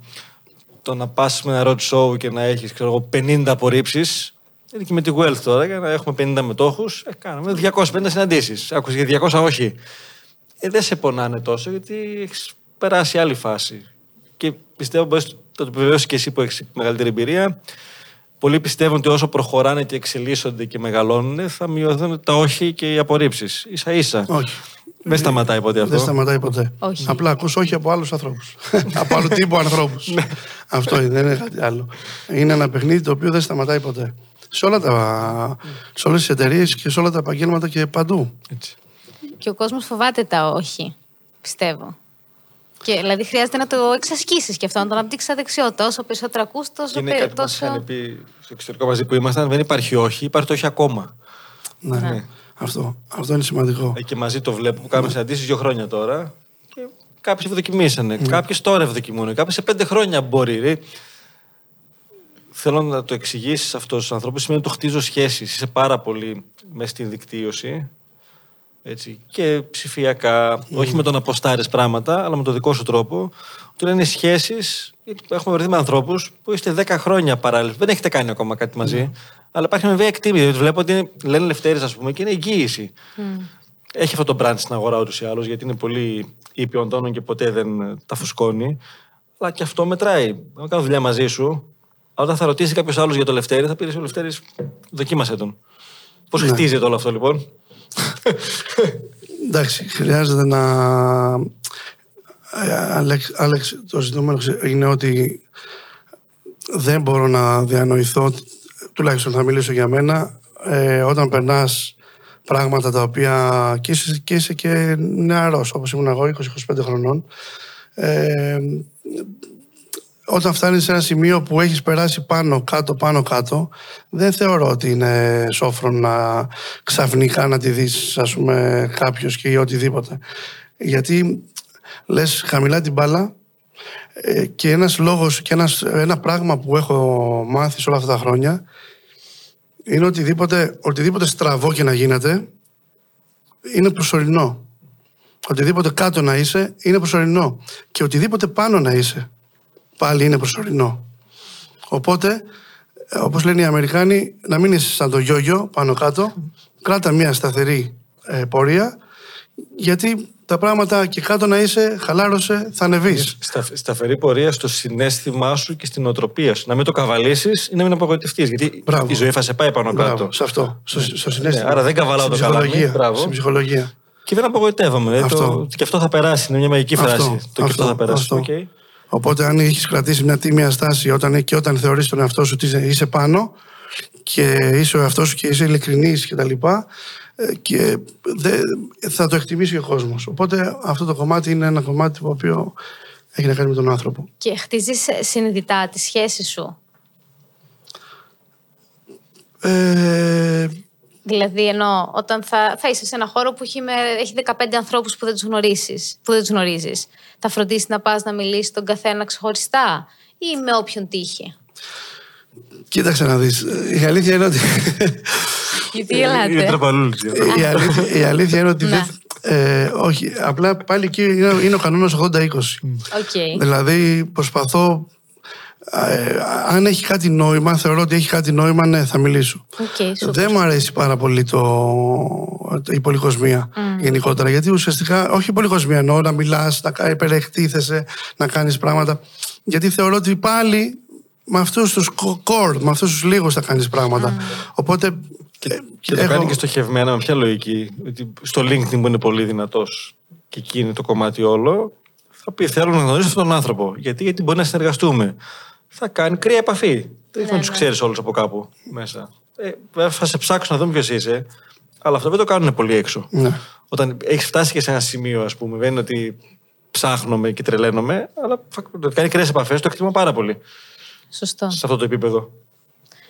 το να πας με ένα road show και να έχεις 50 απορρίψεις. Είναι και με τη Wealth τώρα, για να έχουμε 50 μετόχους. Ε, κάνουμε 250 συναντήσεις. Άκουσες για 200 όχι. Ε, δεν σε πονάνε τόσο γιατί έχεις περάσει άλλη φάση. Και πιστεύω μπορείς να το επιβεβαιώσεις και εσύ που έχεις μεγαλύτερη εμπειρία. Πολλοί πιστεύουν ότι όσο προχωράνε και εξελίσσονται και μεγαλώνουν, θα μειωθούν τα όχι και οι απορρίψεις. σα ίσα. Όχι. Δεν σταματάει ποτέ αυτό. Δεν σταματάει ποτέ. Όχι. Απλά ακούς όχι από άλλους ανθρώπους. από άλλου τύπου ανθρώπους. Ναι. Αυτό είναι, δεν είναι κάτι άλλο. Είναι ένα παιχνίδι το οποίο δεν σταματάει ποτέ. Σε, όλα τα, σε όλες τις εταιρείες και σε όλα τα επαγγέλματα και παντού. Έτσι. Και ο κόσμος φοβάται τα όχι. Πιστεύω. Και δηλαδή χρειάζεται να το εξασκήσεις και αυτό, να το αναπτύξεις σαν δεξιότητα. Όσο περισσότερο ακούς, Και τόσο. είναι πε- κάτι που μας τόσο... είχαν πει στο εξωτερικό μαζί που ήμασταν. Δεν υπάρχει όχι, υπάρχει το όχι ακόμα. Ναι. Ναι. Αυτό, αυτό είναι σημαντικό. Ε, Και μαζί το βλέπω που κάνουμε συναντήσεις δύο χρόνια τώρα. Και κάποιοι ευδοκιμήσανε. Ναι. Κάποιοι τώρα ευδοκιμούν. Κάποιοι σε πέντε χρόνια μπορεί. Ρε. Θέλω να το εξηγήσεις αυτό στους ανθρώπους. Σημαίνει ότι το χτίζω σχέσεις. Είσαι πάρα πολύ μέσα στην δικτύωση. Έτσι, και ψηφιακά, όχι με το να αποστάρει πράγματα, αλλά με το δικό σου τρόπο. Του λένε σχέσεις. Έχουμε βρεθεί με ανθρώπους που είστε 10 χρόνια παράλληλα. Δεν έχετε κάνει ακόμα κάτι μαζί. Αλλά υπάρχει μια βία εκτίμηση. Δηλαδή, βλέπω ότι είναι, λένε Λευτέρης, ας πούμε, και είναι εγγύηση. Έχει αυτό το brand στην αγορά ούτως ή άλλως, γιατί είναι πολύ ήπιον τόνων και ποτέ δεν ε, τα φουσκώνει. Αλλά και αυτό μετράει. Αν κάνω δουλειά μαζί σου, όταν θα ρωτήσει κάποιος άλλος για το Λευτέρη, θα πει ο Λευτέρης, δοκίμασε τον. Πώς Ναι. χτίζεται όλο αυτό λοιπόν; Εντάξει, χρειάζεται να. Ε, Άλεξ, Άλεξ, το ζητούμενο είναι ότι δεν μπορώ να διανοηθώ, τουλάχιστον θα μιλήσω για μένα, ε, όταν περνάς πράγματα τα οποία και είσαι και, είσαι και νεαρός, όπως ήμουν εγώ, 20-25 χρονών, ε, όταν φτάνεις σε ένα σημείο που έχεις περάσει πάνω, κάτω, πάνω, κάτω, δεν θεωρώ ότι είναι σόφρον να ξαφνικά να τη δεις, ας πούμε, κάποιος και ή οτιδήποτε. Γιατί λες χαμηλά την μπάλα ε, και ένας λόγος και ένας, ένα πράγμα που έχω μάθει σε όλα αυτά τα χρόνια είναι οτιδήποτε, οτιδήποτε στραβό και να γίνεται είναι προσωρινό. Οτιδήποτε κάτω να είσαι είναι προσωρινό. Και οτιδήποτε πάνω να είσαι πάλι είναι προσωρινό. Οπότε, ε, όπως λένε οι Αμερικάνοι, να μην είσαι σαν το γιόγιο πάνω κάτω, κράτα μια σταθερή ε, πορεία, γιατί τα πράγματα και κάτω να είσαι, χαλάρωσε, θα ανεβείς. Στα, σταθερή πορεία στο συναίσθημά σου και στη νοοτροπία σου. Να μην το καβαλήσεις ή να μην απογοητευτείς. Γιατί Μπράβο. η ζωή θα σε πάει πάνω Μπράβο, κάτω. σε αυτό, στο, στο συναίσθημα. Ναι, άρα δεν καβαλάω Στην το καλάμι. ψυχολογία, Μπράβο. Στην ψυχολογία. Και δεν απογοητεύομαι. Αυτό. Το, και αυτό θα περάσει. Είναι μια μαγική φράση. Αυτό, το και αυτό θα περάσει. αυτό. Οκ. Οπότε, αν έχεις κρατήσει μια τίμια στάση όταν, και όταν θεωρείς τον εαυτό σου ότι είσαι- είσαι πάνω και είσαι ο εαυτός σου και είσαι ειλικρινής και τα λοιπά, ε, και δε, θα το εκτιμήσει ο κόσμος. Οπότε, αυτό το κομμάτι είναι ένα κομμάτι το οποίο έχει να κάνει με τον άνθρωπο. Και χτίζεις συνειδητά τη σχέση σου; Ε, Δηλαδή, ενώ όταν θα, θα είσαι σε ένα χώρο που έχει, με, έχει 15 ανθρώπους που δεν τους γνωρίσει, που δεν τους γνωρίζεις, θα φροντίσεις να πας να μιλήσεις τον καθένα ξεχωριστά ή με όποιον τύχει; κοίταξε να δεις. Η αλήθεια είναι ότι... Γιατί Είναι γελάτε. τραπαλούλη. η, αλήθεια, η αλήθεια είναι ότι... Ναι. δεν- ε, όχι, απλά πάλι εκεί είναι, είναι ο κανόνας 80-20. Οκ. Δηλαδή προσπαθώ ε, αν έχει κάτι νόημα, θεωρώ ότι έχει κάτι νόημα, ναι, θα μιλήσω. Οκ, σούπερ. Δεν μου αρέσει πάρα πολύ το, η πολυκοσμία γενικότερα. Γιατί ουσιαστικά, όχι η πολυκοσμία εννοώ να μιλάς, να κα- υπερεκτίθεσαι, να κάνεις πράγματα. Γιατί θεωρώ ότι πάλι με αυτούς τους core, με αυτούς τους λίγους θα κάνεις πράγματα. Οπότε. ε, Και το έχω- κάνει και στοχευμένα με ποια λογική; Ότι στο LinkedIn που είναι πολύ δυνατός και εκεί είναι το κομμάτι όλο, θα πει: Θέλω να γνωρίσω αυτόν τον άνθρωπο. Γιατί, γιατί μπορεί να συνεργαστούμε. Θα κάνει κρύα επαφή. Δεν θα Ναι, τους ναι. ξέρεις όλους από κάπου μέσα. Ε, βέβαια θα σε ψάξουν να δουν ποιος είσαι. Αλλά αυτό δεν το κάνουν πολύ έξω. Ναι. Όταν έχεις φτάσει και σε ένα σημείο, ας πούμε, δεν είναι ότι ψάχνομαι και τρελαίνομαι, αλλά θα το κάνει κρύες επαφές, το εκτιμώ πάρα πολύ Σωστό. σε αυτό το επίπεδο.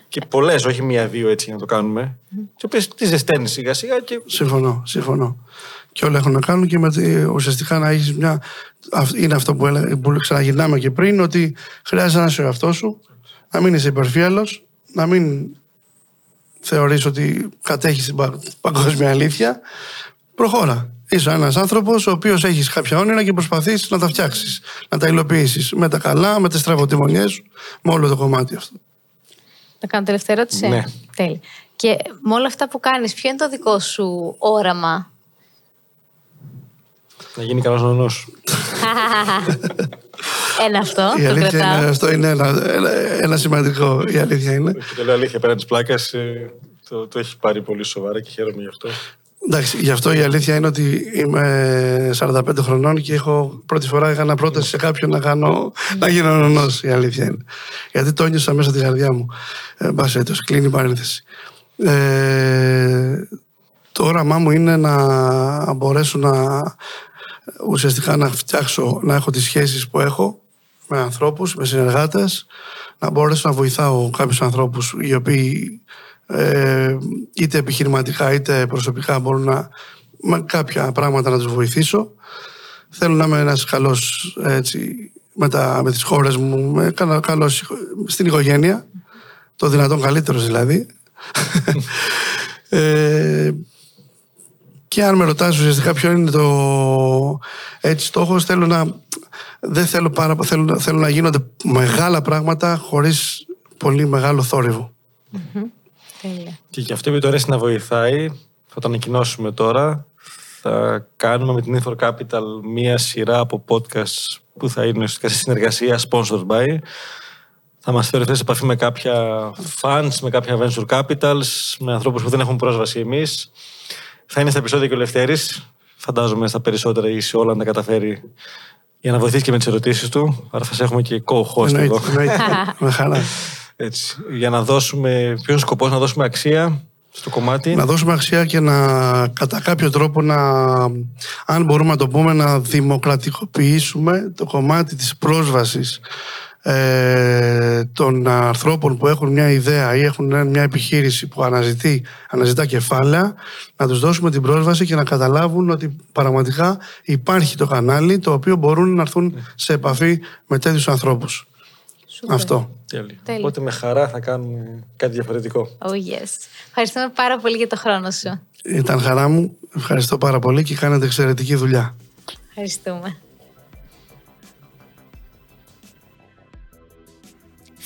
και πολλές, όχι μία-δύο έτσι για να το κάνουμε. Τις οποίες τις ζεσταίνεις σιγά-σιγά και. Συμφωνώ, συμφωνώ. Και όλα έχουν να κάνουν και με τη- ουσιαστικά να έχεις μια. αυ- Είναι αυτό που, έλα- που ξαναγυρνάμε και πριν, ότι χρειάζεται να είσαι ο εαυτός σου, να μην είσαι υπερφύαλο, να μην θεωρείς ότι κατέχεις την πα- παγκόσμια αλήθεια. Προχώρα. Είσαι ένας άνθρωπος ο οποίος έχεις κάποια όνειρα και προσπαθείς να τα φτιάξεις, να τα υλοποιήσεις με τα καλά, με τις στραβοτημονιέ σου, με όλο το κομμάτι αυτό. Να κάνω τελευταία ερώτηση; Ναι. Τέλεια. Και με όλα αυτά που κάνεις, ποιο είναι το δικό σου όραμα. Να γίνει καλό νονός. Ένα αυτό, Η το αλήθεια κρατάω. είναι, αυτό είναι ένα, ένα, ένα σημαντικό. Η αλήθεια είναι. Και το λέω αλήθεια πέραν της πλάκας. Το, το έχει πάρει πολύ σοβαρά και χαίρομαι γι' αυτό. Εντάξει, γι' αυτό η αλήθεια είναι ότι είμαι 45 χρονών και έχω πρώτη φορά έκανα πρόταση σε κάποιον να, κάνω, να γίνω νονός, η αλήθεια είναι. Γιατί το νιώσα μέσα στη καρδιά μου. Ε, εν πάση περιπτώσει, κλείνει η παρένθεση. Ε, το όραμά μου είναι να μπορέσω να ουσιαστικά να φτιάξω, να έχω τις σχέσεις που έχω με ανθρώπους, με συνεργάτες, να μπορέσω να βοηθάω κάποιους ανθρώπους οι οποίοι ε, είτε επιχειρηματικά είτε προσωπικά μπορούν να με κάποια πράγματα να τους βοηθήσω. Θέλω να είμαι ένας καλός έτσι, με, τα, με τις χώρες μου, με, καλός, καλός στην οικογένεια, το δυνατόν καλύτερος δηλαδή. ε, και αν με ρωτάς ουσιαστικά ποιο είναι το έτσι στόχος, θέλω να, δεν θέλω, πάρα, θέλω, θέλω να γίνονται μεγάλα πράγματα χωρίς πολύ μεγάλο θόρυβο. Τέλεια. Και γι' αυτό επειδή το αρέσει να βοηθάει, θα το ανακοινώσουμε τώρα. Θα κάνουμε με την Infor Capital μία σειρά από podcast που θα είναι ουσιαστικά σε συνεργασία sponsored by. Θα μας φέρει σε επαφή με κάποια funds, με κάποια venture capitals, με ανθρώπους που δεν έχουν πρόσβαση εμείς. Θα είναι στα επεισόδια και ο Λευτέρης. Φαντάζομαι στα περισσότερα ή σε όλα να τα καταφέρει για να βοηθήσει και με τις ερωτήσεις του. Άρα θα σε έχουμε και co-host εδώ. Εννοείται, εννοείται. με χαρά. Έτσι, για να δώσουμε, ποιος είναι ο σκοπός, να δώσουμε αξία στο κομμάτι. να δώσουμε αξία και να κατά κάποιο τρόπο να, αν μπορούμε να το πούμε, να δημοκρατικοποιήσουμε το κομμάτι της πρόσβασης ε, των ανθρώπων που έχουν μια ιδέα ή έχουν μια επιχείρηση που αναζητεί, αναζητά κεφάλαια, να τους δώσουμε την πρόσβαση και να καταλάβουν ότι πραγματικά υπάρχει το κανάλι το οποίο μπορούν να έρθουν σε επαφή με τέτοιους ανθρώπους. Αυτό. Τέλεια. Τέλεια. Οπότε με χαρά θα κάνουμε κάτι διαφορετικό. Oh yes. Ευχαριστούμε πάρα πολύ για το χρόνο σου. Ήταν χαρά μου. Ευχαριστώ πάρα πολύ και κάνετε εξαιρετική δουλειά. Ευχαριστούμε.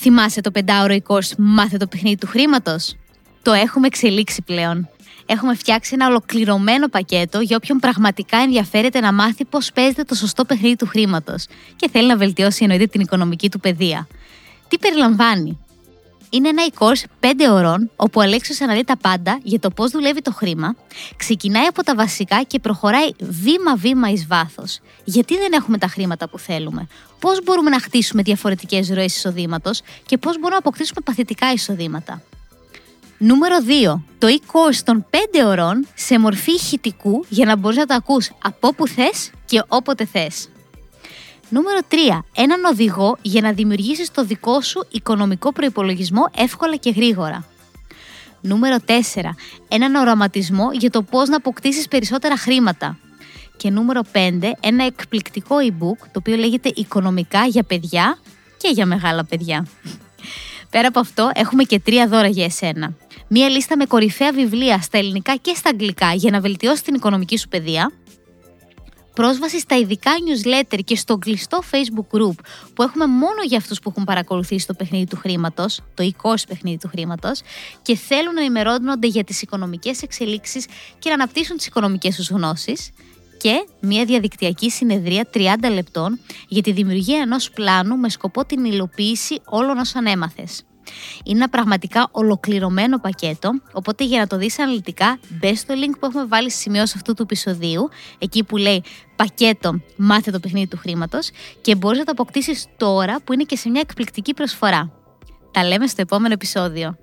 Θυμάσαι το πεντάωρος η course «Μάθε το παιχνίδι του χρήματος»? Το έχουμε εξελίξει πλέον. Έχουμε φτιάξει ένα ολοκληρωμένο πακέτο για όποιον πραγματικά ενδιαφέρεται να μάθει πώς παίζεται το σωστό παιχνίδι του χρήματος και θέλει να βελτιώσει εννοείται την οικονομική του παιδεία. Τι περιλαμβάνει; Είναι ένα e-course 5 ωρών, όπου ο Αλέξιος αναλύει τα πάντα για το πώς δουλεύει το χρήμα, ξεκινάει από τα βασικά και προχωράει βήμα-βήμα εις βάθος. Γιατί δεν έχουμε τα χρήματα που θέλουμε, πώς μπορούμε να χτίσουμε διαφορετικές ροές εισοδήματος και πώς μπορούμε να αποκτήσουμε παθητικά εισοδήματα; Νούμερο 2. Το e-course των 5 ωρών σε μορφή ηχητικού για να μπορείς να το ακούς από όπου θες και όποτε θες. Νούμερο 3. Έναν οδηγό για να δημιουργήσεις το δικό σου οικονομικό προϋπολογισμό εύκολα και γρήγορα. Νούμερο 4. Έναν οραματισμό για το πώς να αποκτήσεις περισσότερα χρήματα. Και νούμερο 5. Ένα εκπληκτικό e-book το οποίο λέγεται Οικονομικά για παιδιά και για μεγάλα παιδιά. Πέρα από αυτό, έχουμε και τρία δώρα για εσένα. Μία λίστα με κορυφαία βιβλία στα ελληνικά και στα αγγλικά για να βελτιώσεις την οικονομική σου παιδεία. Πρόσβαση στα ειδικά newsletter και στο κλειστό Facebook group που έχουμε μόνο για αυτούς που έχουν παρακολουθήσει το παιχνίδι του χρήματος, το e-course παιχνίδι του χρήματος και θέλουν να ενημερώνονται για τις οικονομικές εξελίξεις και να αναπτύσσουν τις οικονομικές τους γνώσεις και μια διαδικτυακή συνεδρία 30 λεπτών για τη δημιουργία ενός πλάνου με σκοπό την υλοποίηση όλων όσων έμαθες. Είναι ένα πραγματικά ολοκληρωμένο πακέτο, οπότε για να το δεις αναλυτικά μπες στο link που έχουμε βάλει στη σημειώση αυτού του επεισοδίου, εκεί που λέει πακέτο μάθε το παιχνίδι του χρήματος και μπορείς να το αποκτήσεις τώρα που είναι και σε μια εκπληκτική προσφορά. Τα λέμε στο επόμενο επεισόδιο.